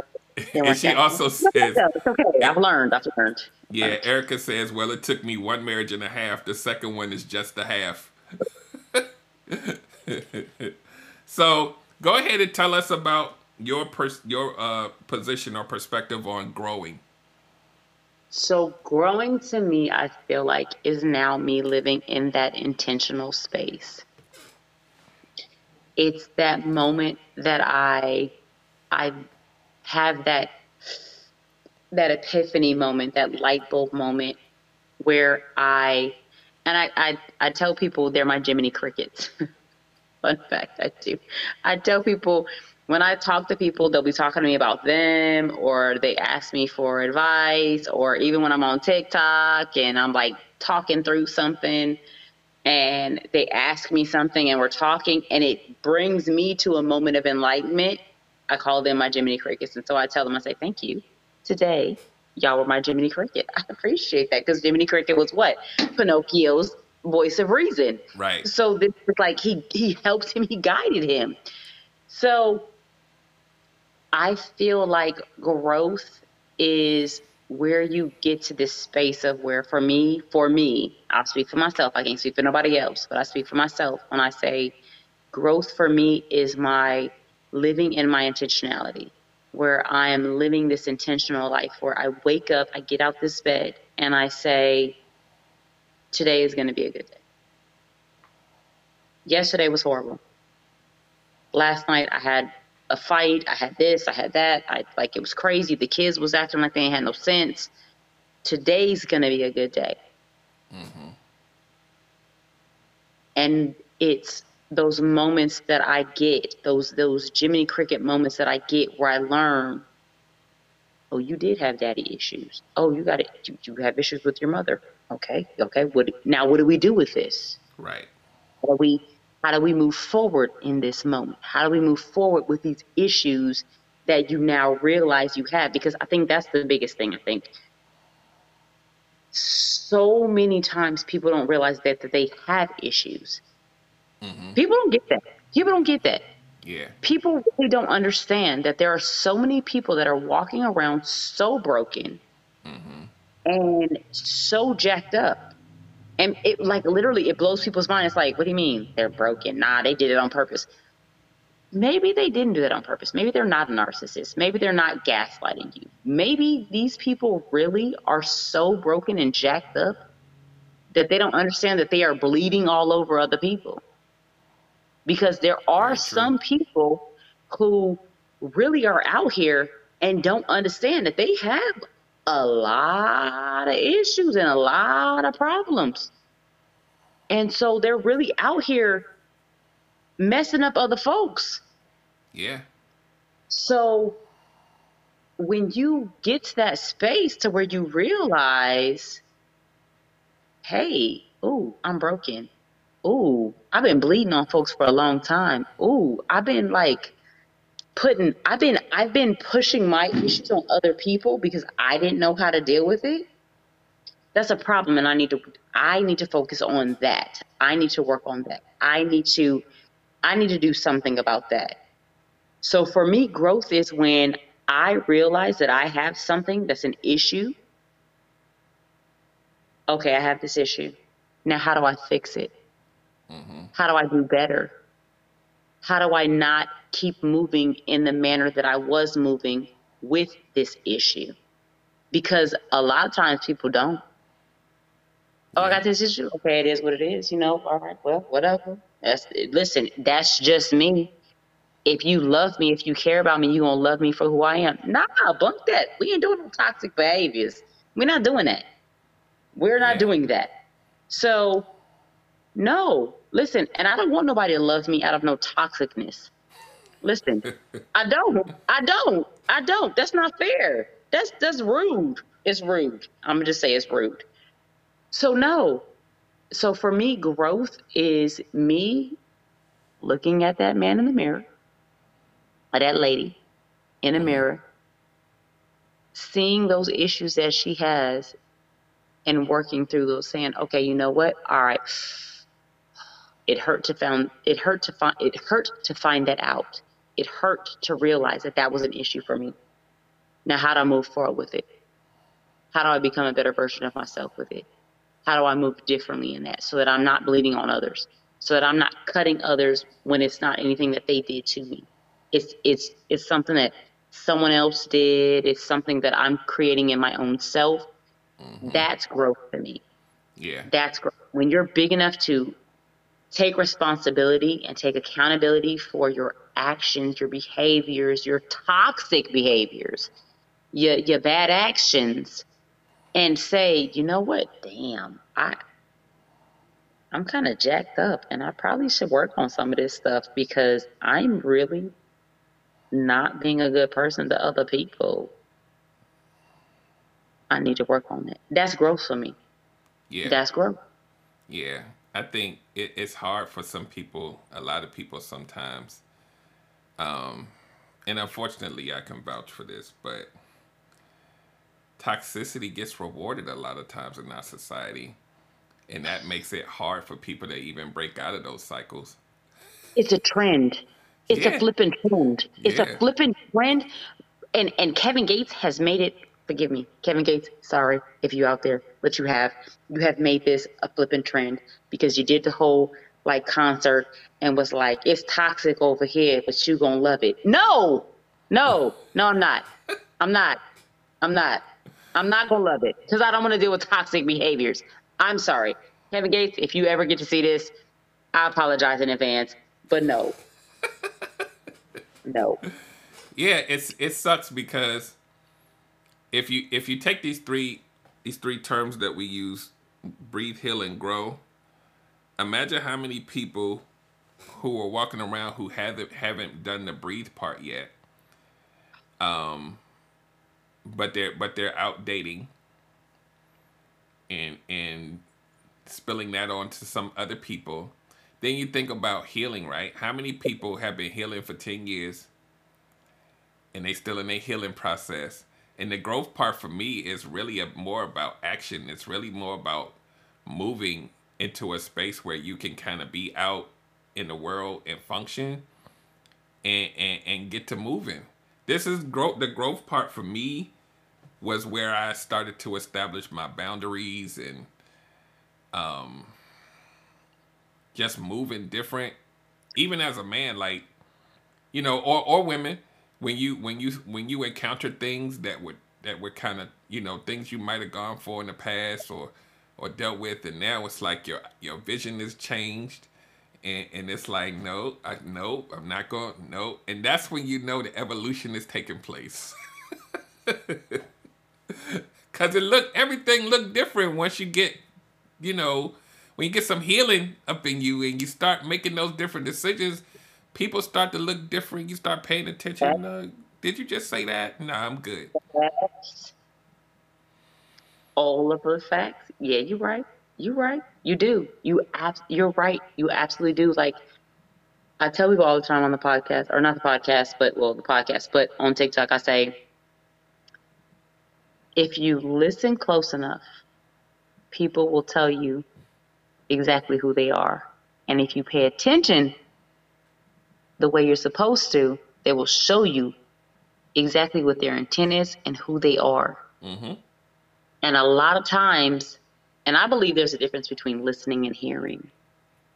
Them and she out. also It's says. It's okay. I've learned. I've learned. yeah, Erica says, well, it took me one marriage and a half. The second one is just a half. [LAUGHS] so go ahead and tell us about your pers- your uh, position or perspective on growing. So growing to me, I feel like is now me living in that intentional space. It's that moment that I I have that that epiphany moment, that light bulb moment where I and I I, I tell people they're my Jiminy Crickets. [LAUGHS] Fun fact, I do. I tell people when I talk to people, they'll be talking to me about them, or they ask me for advice, or even when I'm on TikTok and I'm like talking through something and they ask me something and we're talking and it brings me to a moment of enlightenment. I call them my Jiminy Crickets. And so I tell them, I say, thank you. Today, y'all were my Jiminy Cricket. [LAUGHS] I appreciate that because Jiminy Cricket was what? Pinocchio's voice of reason. Right. So this was like he he helped him, he guided him. So I feel like growth is where you get to this space of where for me, for me, I'll speak for myself. I can't speak for nobody else, but I speak for myself when I say growth for me is my living in my intentionality, where I am living this intentional life where I wake up, I get out this bed, and I say, today is going to be a good day. Yesterday was horrible. Last night I had a fight. I had this. I had that. I like it was crazy. The kids was acting like they had no sense. Today's gonna be a good day. Mm-hmm. And it's those moments that I get, those those Jiminy Cricket moments that I get where I learn. Oh, you did have daddy issues. Oh, you got it. You, you have issues with your mother. Okay, okay. What now? What do we do with this? Right. How do we how do we move forward in this moment? How do we move forward with these issues that you now realize you have? Because I think that's the biggest thing. I think so many times people don't realize that, that they have issues. Mm-hmm. People don't get that. People don't get that. Yeah. People really don't understand that there are so many people that are walking around so broken mm-hmm. and so jacked up. And it like literally it blows people's mind. It's like, what do you mean they're broken? Nah, they did it on purpose. Maybe they didn't do that on purpose. Maybe they're not a narcissist. Maybe they're not gaslighting you. Maybe these people really are so broken and jacked up that they don't understand that they are bleeding all over other people. Because there are some people who really are out here and don't understand that they have a lot of issues and a lot of problems. And so they're really out here messing up other folks. Yeah. So when you get to that space to where you realize, hey, ooh, I'm broken. Ooh, I've been bleeding on folks for a long time. Ooh, I've been like putting I've been I've been pushing my issues on other people because I didn't know how to deal with it. That's a problem and I need to I need to focus on that. I need to work on that. I need to I need to do something about that. So for me, growth is when I realize that I have something that's an issue. Okay, I have this issue. Now, how do I fix it? Mm-hmm. How do I do better? How do I not keep moving in the manner that I was moving with this issue? Because a lot of times people don't. Oh, I got this issue. Okay, it is what it is. You know, all right, well, whatever. That's listen. That's just me if you love me, if you care about me, you gonna love me for who I am. Nah, bunk that. We ain't doing no toxic behaviors. We're not doing that. We're not yeah. doing that. So, no, listen, and I don't want nobody to love me out of no toxicness. Listen, I don't. I don't. I don't. That's not fair. That's that's rude. It's rude. I'm gonna just say it's rude. So no. So for me, growth is me looking at that man in the mirror or that lady in a mirror, seeing those issues that she has and working through those saying, okay, you know what? All right. It hurt to find it hurt to find it hurt to find that out. It hurt to realize that that was an issue for me. Now, how do I move forward with it? How do I become a better version of myself with it? How do I move differently in that so that I'm not bleeding on others? So that I'm not cutting others when it's not anything that they did to me it's it's it's something that someone else did. It's something that I'm creating in my own self. Mm-hmm. That's growth for me. Yeah. That's growth. When you're big enough to take responsibility and take accountability for your actions, your behaviors, your toxic behaviors, your your bad actions, and say, you know what? Damn, I I'm kind of jacked up, and I probably should work on some of this stuff because I'm really not being a good person to other people, I need to work on it. That's growth for me. Yeah. That's growth. Yeah. I think it, it's hard for some people, a lot of people sometimes. Um, and unfortunately, I can vouch for this, but toxicity gets rewarded a lot of times in our society. And that makes it hard for people to even break out of those cycles. It's a trend. It's yeah. a flipping trend. It's yeah. a flipping trend. And and Kevin Gates has made it forgive me, Kevin Gates, sorry if you out there, but you have you have made this a flipping trend because you did the whole like concert and was like, it's toxic over here, but you gonna love it. No, no, no, I'm not. I'm not. I'm not. I'm not gonna love it because I don't want to deal with toxic behaviors. I'm sorry, Kevin Gates. If you ever get to see this, I apologize in advance, but no, [LAUGHS] no. Yeah, it's it sucks because if you if you take these three these three terms that we use, breathe, heal, and grow, imagine how many people who are walking around who haven't haven't done the breathe part yet. Um but they're but they're out dating and and spilling that on to some other people then you think about healing, right? How many people have been healing for 10 years and they still in their healing process? And the growth part for me is really a, more about action. It's really more about moving into a space where you can kind of be out in the world and function and, and, and get to moving. This is growth. The growth part for me was where I started to establish my boundaries and um, just moving different, even as a man, like you know, or or women, when you when you when you encounter things that would that were kind of you know things you might have gone for in the past or or dealt with, and now it's like your your vision is changed. And, and it's like no, I, no, I'm not going no, and that's when you know the evolution is taking place. [LAUGHS] Cause it look everything look different once you get, you know, when you get some healing up in you and you start making those different decisions, people start to look different. You start paying attention. Uh, did you just say that? No, I'm good. All of the facts. Yeah, you're right. You're right. You do. You abs- You're right. You absolutely do. Like I tell people all the time on the podcast, or not the podcast, but well, the podcast, but on TikTok, I say, if you listen close enough people will tell you exactly who they are. And if you pay attention the way you're supposed to, they will show you exactly what their intent is and who they are. Mm-hmm. And a lot of times, and I believe there's a difference between listening and hearing.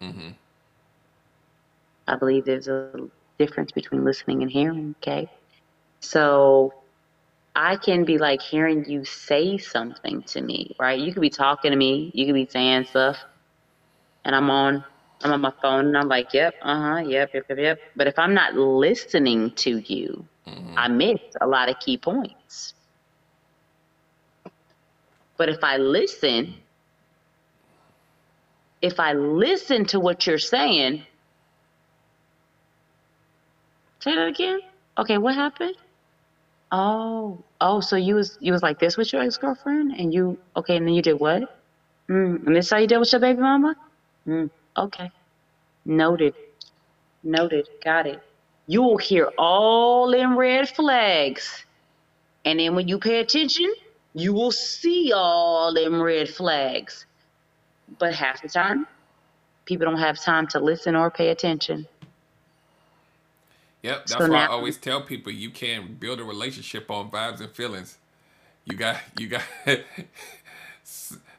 Mm-hmm. I believe there's a difference between listening and hearing, okay? So I can be like hearing you say something to me, right? You could be talking to me, you could be saying stuff, and I'm on I'm on my phone and I'm like, yep, uh-huh, yep, yep, yep, yep. But if I'm not listening to you, I miss a lot of key points. But if I listen, if I listen to what you're saying, say that again. Okay, what happened? Oh, oh, so you was you was like this with your ex girlfriend, and you okay, and then you did what? Mm, and this how you did with your baby mama? Mm, okay, noted, noted, got it. You will hear all in red flags, and then when you pay attention, you will see all them red flags. But half the time, people don't have time to listen or pay attention. Yep, that's So why I always tell people you can't build a relationship on vibes and feelings. You got you got [LAUGHS]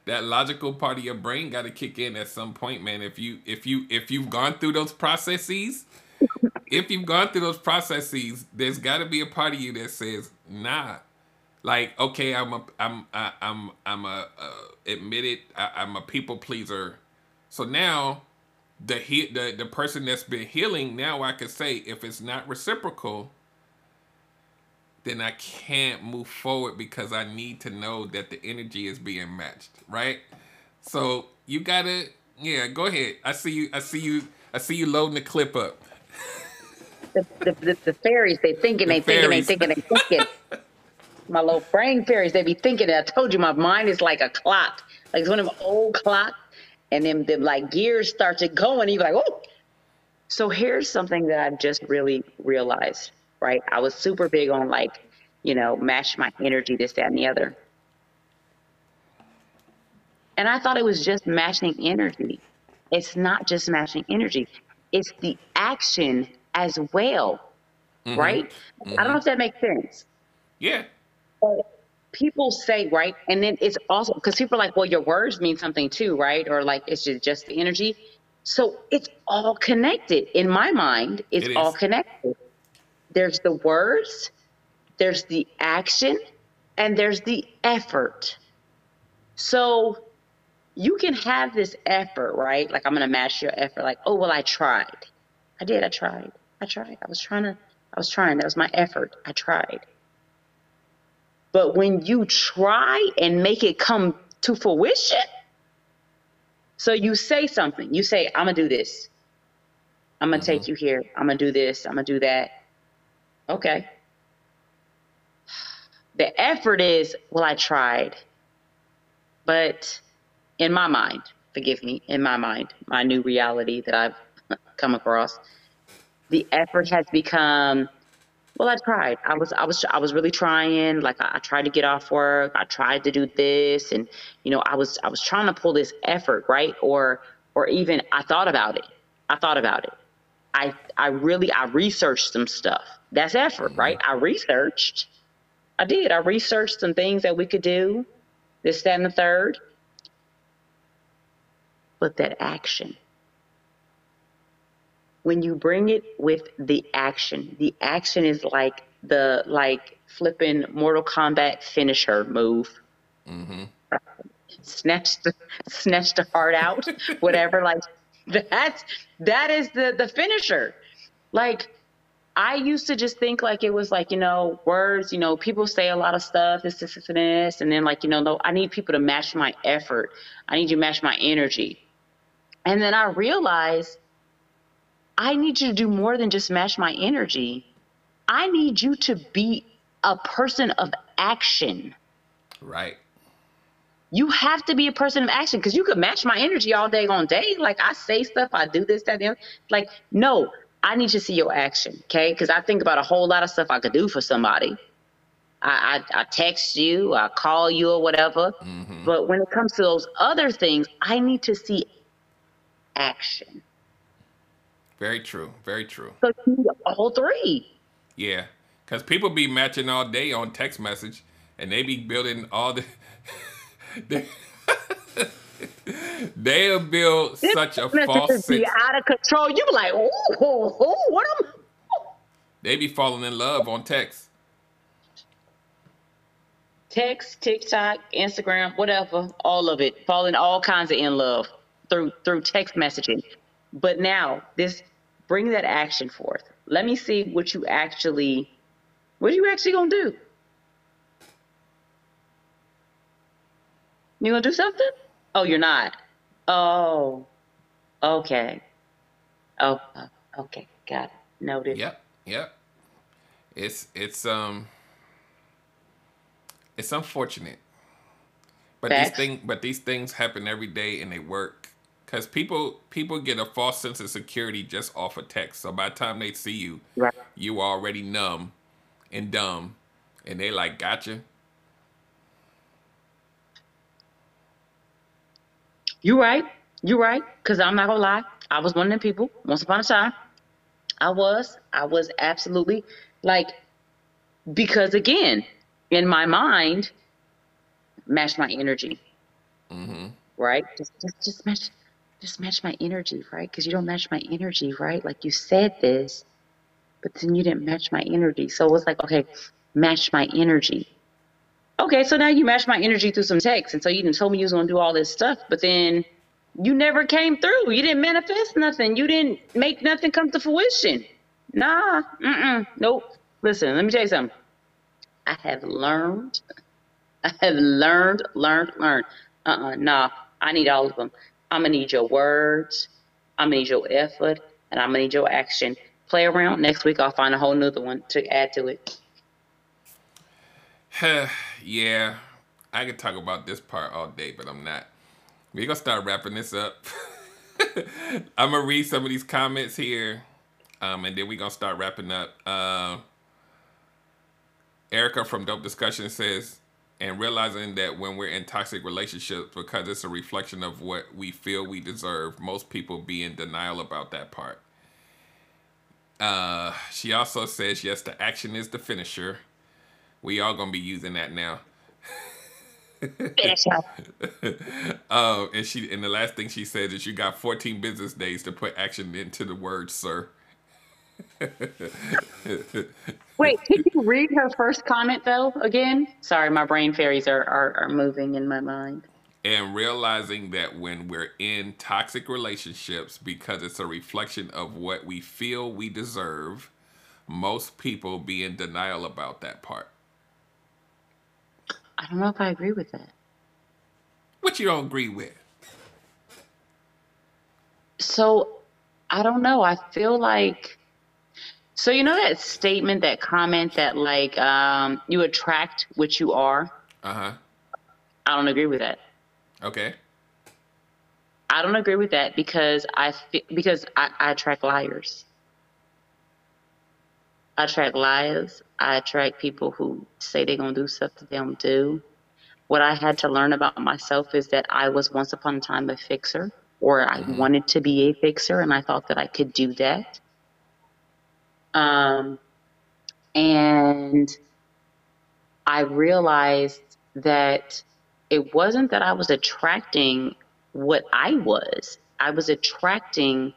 that logical part of your brain got to kick in at some point, man. If you if you if you've gone through those processes, [LAUGHS] if you've gone through those processes, there's got to be a part of you that says, "Nah." Like, okay, I'm a I'm I, I'm I'm a uh, admitted I, I'm a people pleaser. So now the he, the the person that's been healing now I could say if it's not reciprocal then I can't move forward because I need to know that the energy is being matched, right? So you gotta yeah, go ahead. I see you I see you I see you loading the clip up. The, the, the, the fairies, they thinking, they The thinking, they thinking, they thinking. my little brain fairies, they be thinking. I told you, my mind is like a clock, like it's one of them old clocks, and then the like gears start to go, and you like, oh. So here's something that I've just really realized, right? I was super big on like, you know, match my energy, this, that, and the other. And I thought it was just matching energy. It's not just matching energy, it's the action as well, mm-hmm. right? I don't mm-hmm. know if that makes sense. Yeah. People say, right? And then it's also because people are like, well, your words mean something too, right? Or like it's just, just the energy. So it's all connected. In my mind, it's It all connected. There's the words, there's the action, and there's the effort. So you can have this effort, right? Like I'm gonna match your effort. Like, oh well, I tried. I did. I tried. I tried. I was trying to. I was trying. That was my effort. I tried. But when you try and make it come to fruition, so you say something. You say, "I'm gonna do this. I'm gonna mm-hmm. take you here. I'm gonna do this. I'm gonna do that." Okay. The effort is, well, I tried. But in my mind, forgive me, in my mind, my new reality that I've [LAUGHS] come across, the effort has become, well, I tried. I was, I was, I was really trying. Like I, I tried to get off work. I tried to do this, and you know, I was, I was trying to pull this effort, right? Or, or even I thought about it. I thought about it. I, I really, I researched some stuff. That's effort, right? I researched. I did. I researched some things that we could do, this, that, and the third. But that action, when you bring it with the action, the action is like the like flipping Mortal Kombat finisher move. Mm-hmm. [LAUGHS] Snatch the snatch the heart out, [LAUGHS] whatever. Like that's that is the the finisher. Like I used to just think like it was like, you know, words, you know, people say a lot of stuff, this, this, this, and this. And then like, you know, no, I need people to match my effort. I need you to match my energy. And then I realized I need you to do more than just match my energy. I need you to be a person of action. Right. You have to be a person of action because you could match my energy all day on day. Like I say stuff, I do this, that, and the other. Like, no, I need to see your action, okay? Because I think about a whole lot of stuff I could do for somebody. I, I, I text you, I call you or whatever. Mm-hmm. But when it comes to those other things, I need to see action. Very true. Very true. So you need all three. Yeah, because people be matching all day on text message, and they be building all the. [LAUGHS] [LAUGHS] they, they'll build such a Messages false be out of control. You be like, ooh, ooh, ooh, what am They be falling in love on text. text, TikTok, Instagram, whatever, all of it, falling all kinds of in love through through text messaging. But now this bring that action forth. Let me see what you actually what are you actually gonna do. You gonna do something? Oh, you're not. Oh, okay. Oh, uh, okay, got it. Noted. Yep, yep. It's it's um it's unfortunate. But Facts. these thing but these things happen every day and they work. Cause people people get a false sense of security just off of text. So by the time they see you, Right. you already numb and dumb. And they like, gotcha. You right. You're right. Cause I'm not gonna lie. I was one of them people. Once upon a time, I was. I was absolutely like because again, in my mind, match my energy. Mm-hmm. Right. Just just just match just match my energy, right? Because you don't match my energy, right? Like you said this, but then you didn't match my energy. So it was like, okay, match my energy. Okay, so now you matched my energy through some text, and so you didn't told me you was gonna do all this stuff, but then you never came through. You didn't manifest nothing. You didn't make nothing come to fruition. Nah, mm-mm, nope. Listen, let me tell you something. I have learned. [LAUGHS] I have learned, learned, learned. Uh-uh, nah. I need all of them. I'm gonna need your words. I'm gonna need your effort, and I'm gonna need your action. Play around. Next week, I'll find a whole nother one to add to it. [SIGHS] yeah, I could talk about this part all day, but I'm not. We're gonna start wrapping this up. [LAUGHS] I'm gonna read some of these comments here, um, and then we're gonna start wrapping up. Uh, Erica from Dope Discussion says, and realizing that when we're in toxic relationships, because it's a reflection of what we feel we deserve, most people be in denial about that part. Uh, she also says, yes, the action is the finisher. We all gonna be using that now. Finish up. Um, [LAUGHS] and she and the last thing she said is you got 14 business days to put action into the word, sir. [LAUGHS] Wait, can you read her first comment though again? Sorry, my brain fairies are, are, are moving in my mind. And realizing that when we're in toxic relationships, because it's a reflection of what we feel we deserve, most people be in denial about that part. I don't know if I agree with that. What you don't agree with? So I don't know. I feel like so you know that statement, that comment that like um, you attract what you are. Uh huh. I don't agree with that. Okay. I don't agree with that because I because I, I attract liars. I attract liars. I attract people who say they're gonna do stuff that they don't do. What I had to learn about myself is that I was once upon a time a fixer, or I Mhm. wanted to be a fixer, and I thought that I could do that. Um, and I realized that it wasn't that I was attracting what I was. I was attracting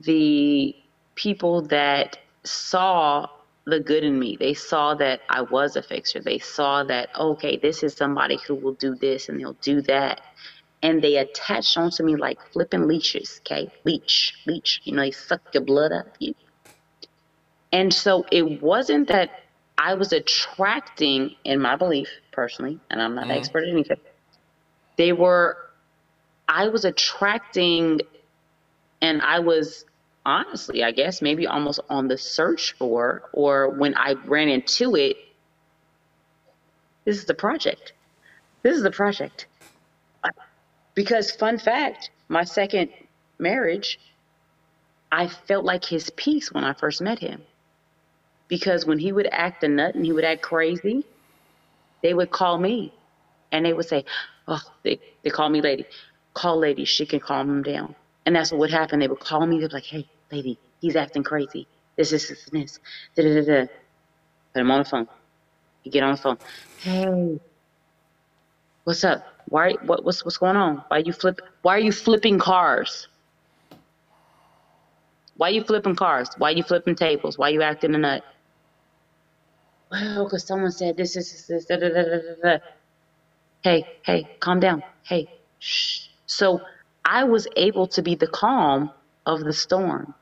the people that saw the good in me. They saw that I was a fixer. They saw that, okay, this is somebody who will do this and they'll do that. And they attached onto me like flipping leashes, okay? Leech, leech. You know, they suck your blood out of you. And so it wasn't that I was attracting, in my belief personally, and I'm not an Mhm. expert at anything, they were, I was attracting, and I was honestly, I guess, maybe almost on the search for, or when I ran into it, this is the project. This is the project. Because, fun fact, my second marriage, I felt like his peace when I first met him. because when he would act a nut and he would act crazy, they would call me and they would say, Oh, they, they call me lady. Call lady, she can calm him down. And that's what would happen. They would call me, they'd be like, Hey, lady, he's acting crazy. This, this, this, this. Da, da, da, da. Put him on the phone. You get on the phone. Hey, what's up? Why what what's what's going on? Why you flip why are you flipping cars? Why you flipping cars? Why you flipping tables? Why you acting a nut? Well, because someone said this, this, this, da, da, da, da, da. Hey, hey, calm down. Hey, shh. So I was able to be the calm of the storm.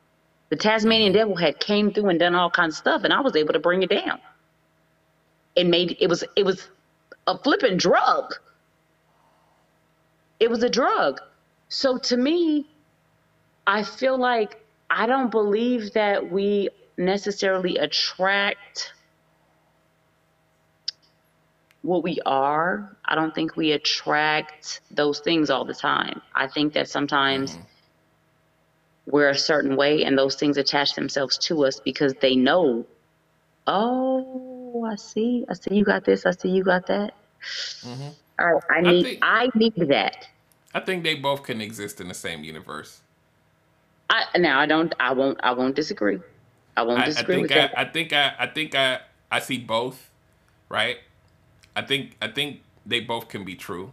The Tasmanian devil had came through and done all kinds of stuff, and I was able to bring it down. It made it was it was a flipping drug. It was a drug. So to me, I feel like I don't believe that we necessarily attract what we are. I don't think we attract those things all the time. I think that sometimes mm-hmm. We're a certain way and those things attach themselves to us because they know, oh, I see, I see you got this, I see you got that. Mm-hmm. All right, I need I, think, I need that. I think they both can exist in the same universe. I now I don't I won't I won't disagree. I won't disagree I, with I, that. I think I I think I I see both, right? I think I think they both can be true.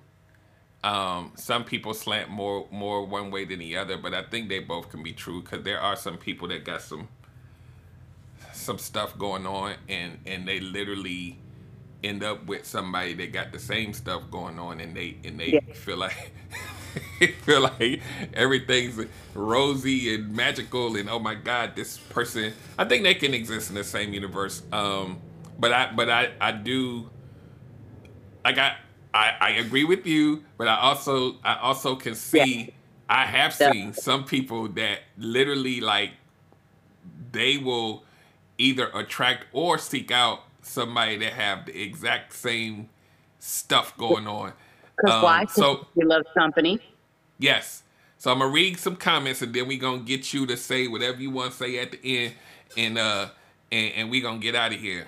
Um, some people slant more more one way than the other, but I think they both can be true because there are some people that got some some stuff going on and and they literally end up with somebody that got the same stuff going on and they and they yeah. feel like [LAUGHS] feel like everything's rosy and magical and oh my god this person i think they can exist in the same universe um but i but i i do like i i, I agree with you but i also i also can see yeah. i have yeah. seen some people that literally like they will either attract or seek out somebody that have the exact same stuff going on because um, why? So you love company. Yes. So I'm gonna read some comments and then we gonna get you to say whatever you want to say at the end, and uh, and, and we gonna get out of here.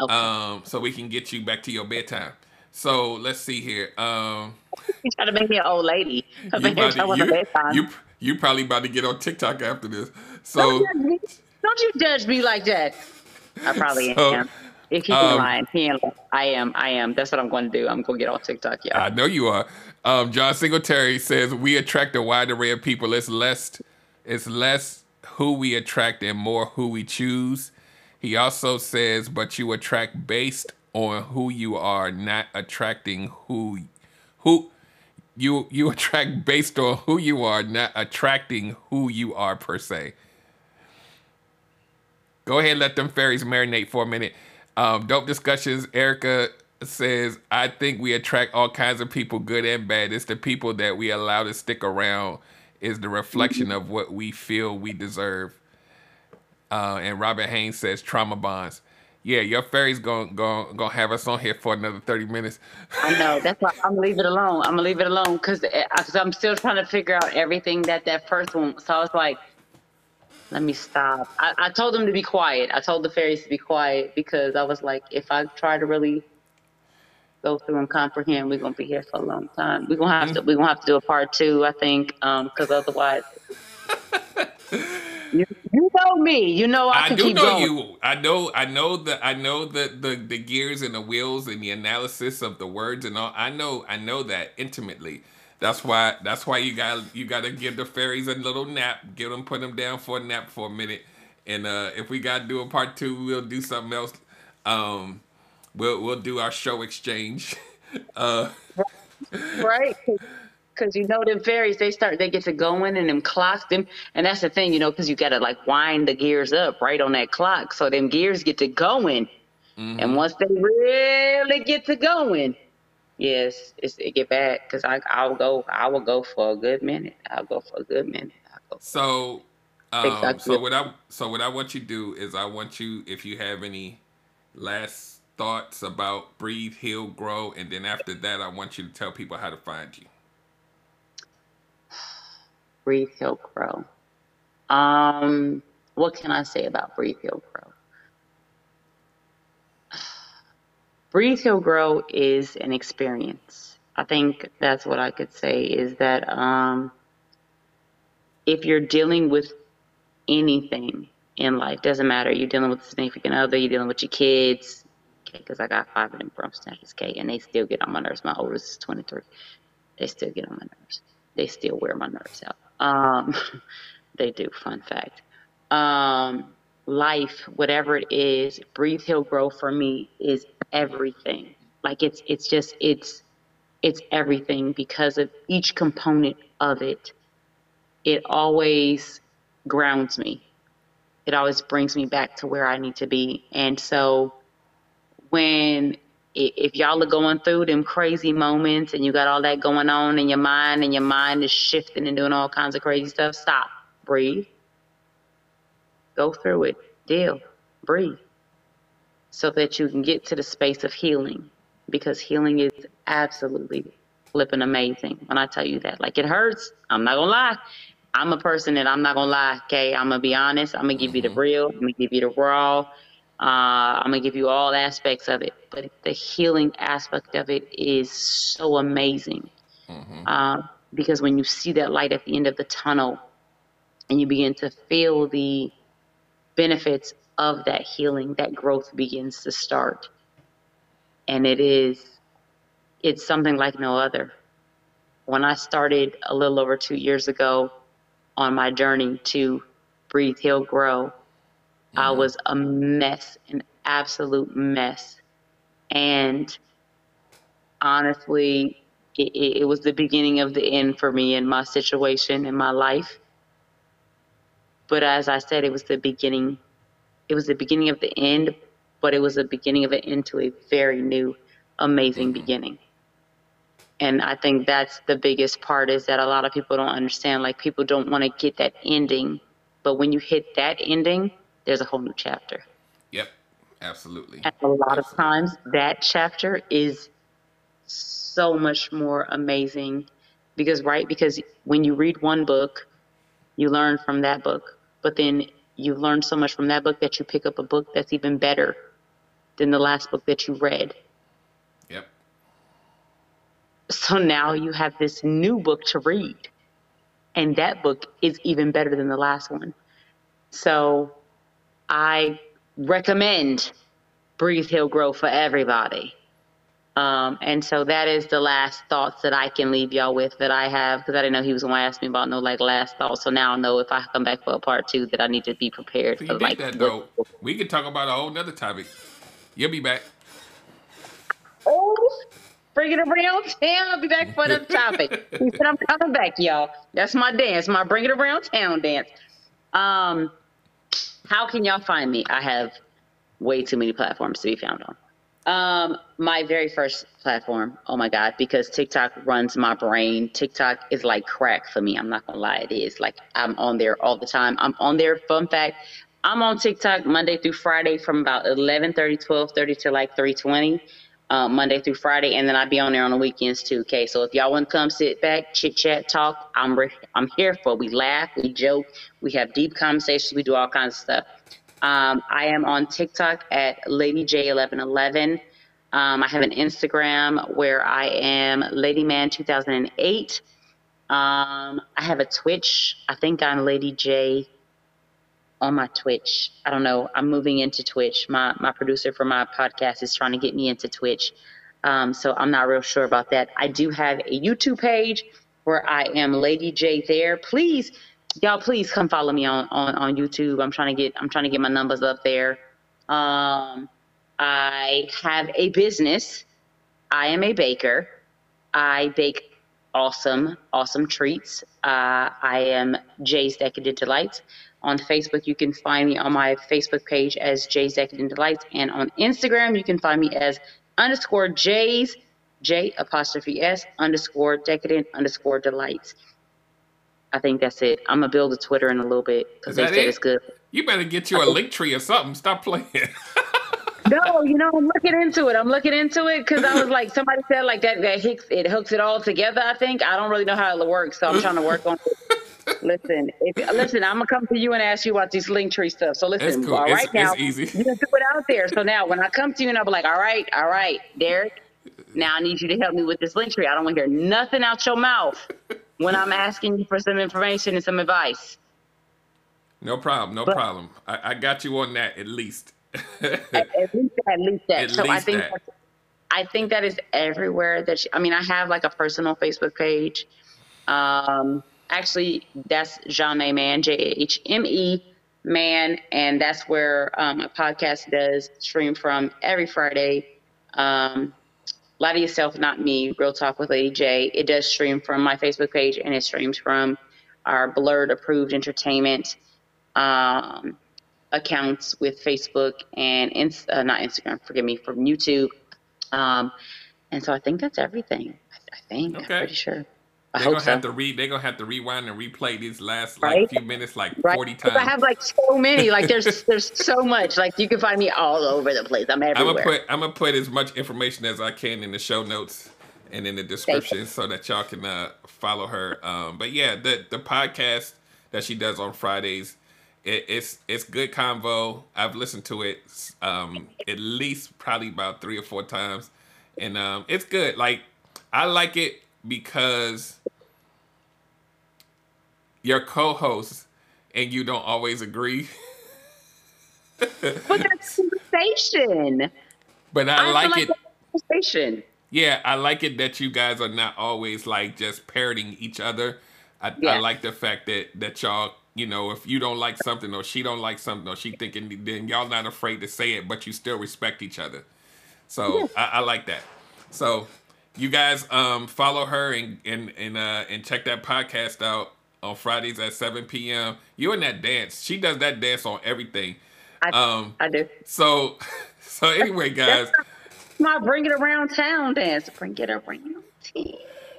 Okay. Um, so we can get you back to your bedtime. So let's see here. Um, you trying to make me an old lady. You, about you, you, you, probably about to get on TikTok after this. So don't, don't you judge me like that. I probably so, am. If keep um, in mind, I am, I am. That's what I'm going to do. I'm going to get on TikTok. Yeah, I know you are. Um, John Singletary says we attract a wide array of people. It's less, it's less who we attract and more who we choose. He also says, but you attract based on who you are, not attracting who, who. You you attract based on who you are, not attracting who you are per se. Go ahead, let them fairies marinate for a minute. Um, dope discussions. Erica says, I think we attract all kinds of people, good and bad. It's the people that we allow to stick around is the reflection mm-hmm. of what we feel we deserve. Uh, and Robert Haynes says trauma bonds. Yeah, your fairy's gonna gonna gonna have us on here for another thirty minutes. I know. That's why I'm gonna leave it alone. I'm gonna leave it alone because eh, I'm still trying to figure out everything that that first one. So I was like, let me stop. I, I told them to be quiet. I told the fairies to be quiet because I was like, if I try to really go through and comprehend, we're gonna be here for a long time. We're gonna have mm-hmm. to we're gonna have to do a part two, I think, because um, otherwise. [LAUGHS] you, you know me. You know I, I do know going. you. I know. I know the. I know the, the the gears and the wheels and the analysis of the words and all. I know. I know that intimately. That's why that's why you got you got to give the fairies a little nap. Give them put them down for a nap for a minute. And uh, if we got to do a part two, we'll do something else. Um, we'll we'll do our show exchange. [LAUGHS] uh, right. Because you know them fairies, they start, they get to going and them clocks them, and that's the thing, you know, because you gotta like wind the gears up right on that clock, so them gears get to going, mm-hmm. and once they really get to going, yes, it's, it get bad because I I'll go I will go for a good minute. I'll go for a good minute. so, um, so what I so what I want you to do is I want you if you have any last thoughts about breathe, heal, grow, and then after that I want you to tell people how to find you. Breathe, heal, grow. Um, what can I say about breathe, heal, grow? [SIGHS] Breathe Heal Grow is an experience. I think that's what I could say is that um, if you're dealing with anything in life, doesn't matter, you're dealing with a significant other, you're dealing with your kids, okay, because I got five of them from snatchers, okay, and they still get on my nerves. My oldest is 23. They still get on my nerves. They still wear my nerves out. Um, [LAUGHS] they do, fun fact. Um, life, whatever it is, breathe, heal, grow for me is everything. Like it's it's just it's it's everything because of each component of it. It always grounds me. It always brings me back to where I need to be. And so when if y'all are going through them crazy moments and you got all that going on in your mind and your mind is shifting and doing all kinds of crazy stuff, stop, breathe, go through it, deal, breathe, so that you can get to the space of healing because healing is absolutely flipping amazing when I tell you that. Like it hurts. I'm not gonna lie. I'm a person that I'm not gonna lie. Okay, I'm gonna be honest. I'm gonna give you the mm-hmm. real. I'm gonna give you the raw. Uh, I'm gonna give you all aspects of it, but the healing aspect of it is so amazing mm-hmm. uh, because when you see that light at the end of the tunnel, and you begin to feel the benefits of that healing, that growth begins to start, and it is it's something like no other. When I started a little over two years ago on my journey to breathe, heal, grow, I was a mess, an absolute mess. And honestly, it, it, was the beginning of the end for me in my situation in my life. But as I said, it was the beginning. It was the beginning of the end, but it was the beginning of an end to a very new, amazing mm-hmm. beginning and i think that's the biggest part is that a lot of people don't understand like people don't want to get that ending but when you hit that ending there's a whole new chapter yep absolutely and a lot absolutely. of times that chapter is so much more amazing because right because when you read one book you learn from that book but then you learn so much from that book that you pick up a book that's even better than the last book that you read Yep. so now you have this new book to read. And that book is even better than the last one. So I recommend Breathe Heal Grow for everybody. Um, and so that is the last thoughts that I can leave y'all with that I have because I didn't know he was going to ask me about no like last thoughts. So now I know if I come back for a part two that I need to be prepared. So you did like, that though. We could talk about a whole nother topic. You'll be back. Oh, Bring it around town. I'll be back for the topic. [LAUGHS] he said, I'm coming back, y'all. That's my dance, my bring it around town dance. Um, how can y'all find me? I have way too many platforms to be found on. Um, my very first platform, oh my God, because TikTok runs my brain. TikTok is like crack for me. I'm not gonna lie, it is. Like I'm on there all the time. I'm on there. Fun fact, I'm on TikTok Monday through Friday from about 11:30, 12:30 to like 3:20 uh, Monday through Friday, and then I'd be on there on the weekends too. Okay, so if y'all want to come sit back, chit chat, talk, I'm re- I'm here for. We laugh, we joke, we have deep conversations, we do all kinds of stuff. Um, I am on TikTok at Lady J1111. Um, I have an Instagram where I am LadyMan2008. Um, I have a Twitch. I think I'm Lady J on my Twitch. I don't know. I'm moving into Twitch. My my producer for my podcast is trying to get me into Twitch. Um, so I'm not real sure about that. I do have a YouTube page where I am Lady J there. Please, y'all, please come follow me on, on, on YouTube. I'm trying to get I'm trying to get my numbers up there. Um, I have a business. I am a baker. I bake awesome, awesome treats. Uh, I am J's Decadent Delights. On Facebook, you can find me on my Facebook page as J's Decadent Delights. And on Instagram, you can find me as underscore Jay's, J apostrophe S underscore decadent underscore delights. I think that's it. I'm gonna build a Twitter in a little bit because they said it? it's good. You better get you a Linktree or something. Stop playing. [LAUGHS] no, you know, I'm looking into it. I'm looking into it because I was like, [LAUGHS] somebody said like that that hooks it hooks it all together. I think I don't really know how it works, so I'm trying to work on it. Listen, if listen, I'm gonna come to you and ask you about these Linktree stuff. So listen, cool. all It's- right it's now, easy. you can throw it out there. So now, when I come to you and I'll be like, all right, all right, Derek, now I need you to help me with this Linktree. I don't want to hear nothing out your mouth when I'm asking you for some information and some advice. No problem. No But- problem. I, I got you on that at least. At, at least, at least that. At [LAUGHS] so I think that. I think that is everywhere. That she, I mean, I have like a personal Facebook page. Um, actually, that's Jahme Man, J A H M E Man, and that's where um, my podcast does stream from every Friday. Um, Lie to yourself, not me. Real talk with Lady J. It does stream from my Facebook page, and it streams from our Blurred Approved Entertainment um, accounts with Facebook and uh, not Instagram. Forgive me from YouTube. Um, and so I think that's everything. I, I think Okay. I'm pretty sure. I They're hope gonna so. have to read. They're gonna have to rewind and replay these last like Right? few minutes, like right? forty times. I have like so many. Like there's there's so much. Like you can find me all over the place. I'm I'm everywhere. gonna put I'm gonna put as much information as I can in the show notes and in the description so that y'all can uh, follow her. Um, but yeah, the the podcast that she does on Fridays, it, it's it's good convo. I've listened to it um, at least probably about three or four times, and um, it's good. Like I like it because your co-host and you don't always agree. [LAUGHS] but that's conversation. But I, I like like it. conversation. Yeah, I like it that you guys are not always like just parroting each other. I, I like the fact that that y'all, you know, if you don't like something or she don't like something or she thinking, then y'all not afraid to say it, but you still respect each other. So I, I like that. So you guys um follow her and and and uh and check that podcast out on Fridays at 7 p.m. You in that dance. She does that dance on everything. I, Um I do. so [LAUGHS] so anyway, [LAUGHS] guys. My bring it around town dance. Bring it around town.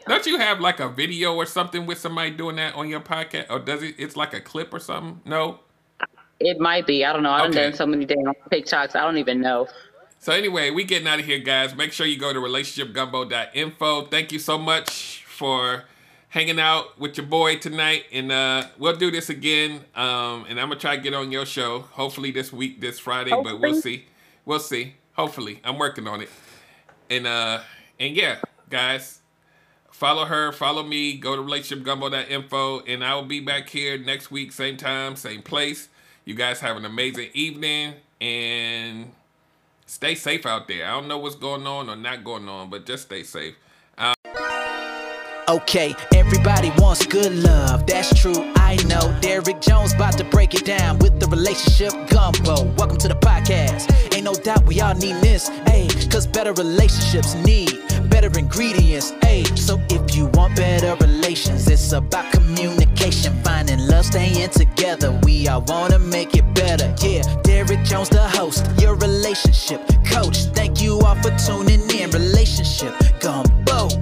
Don't you have like a video or something with somebody doing that on your podcast? Or does it? It's like a clip or something? No. It might be. I don't know. I've Okay. done so many damn TikToks. I don't even know. So anyway, we getting out of here, guys. Make sure you go to relationshipgumbo.info. Thank you so much for hanging out with your boy tonight, and uh, we'll do this again. Um, and I'm gonna try to get on your show, hopefully this week, this Friday, but we'll see. We'll see. Hopefully, I'm working on it. And uh, and yeah, guys, follow her, follow me. Go to relationshipgumbo.info, and I will be back here next week, same time, same place. You guys have an amazing evening and stay safe out there. I don't know what's going on or not going on, but just stay safe. Uh, okay, everybody wants good love. That's true, I know. Derek Jones about to break it down with the relationship gumbo. Welcome to the podcast. Ain't no doubt we all need this, ayy. Cause better relationships need better ingredients, ayy. So want better relations. It's about communication, finding love, staying together. We all wanna make it better. Yeah, Derek Jones, the host, your relationship coach. Thank you all for tuning in. Relationship gumbo.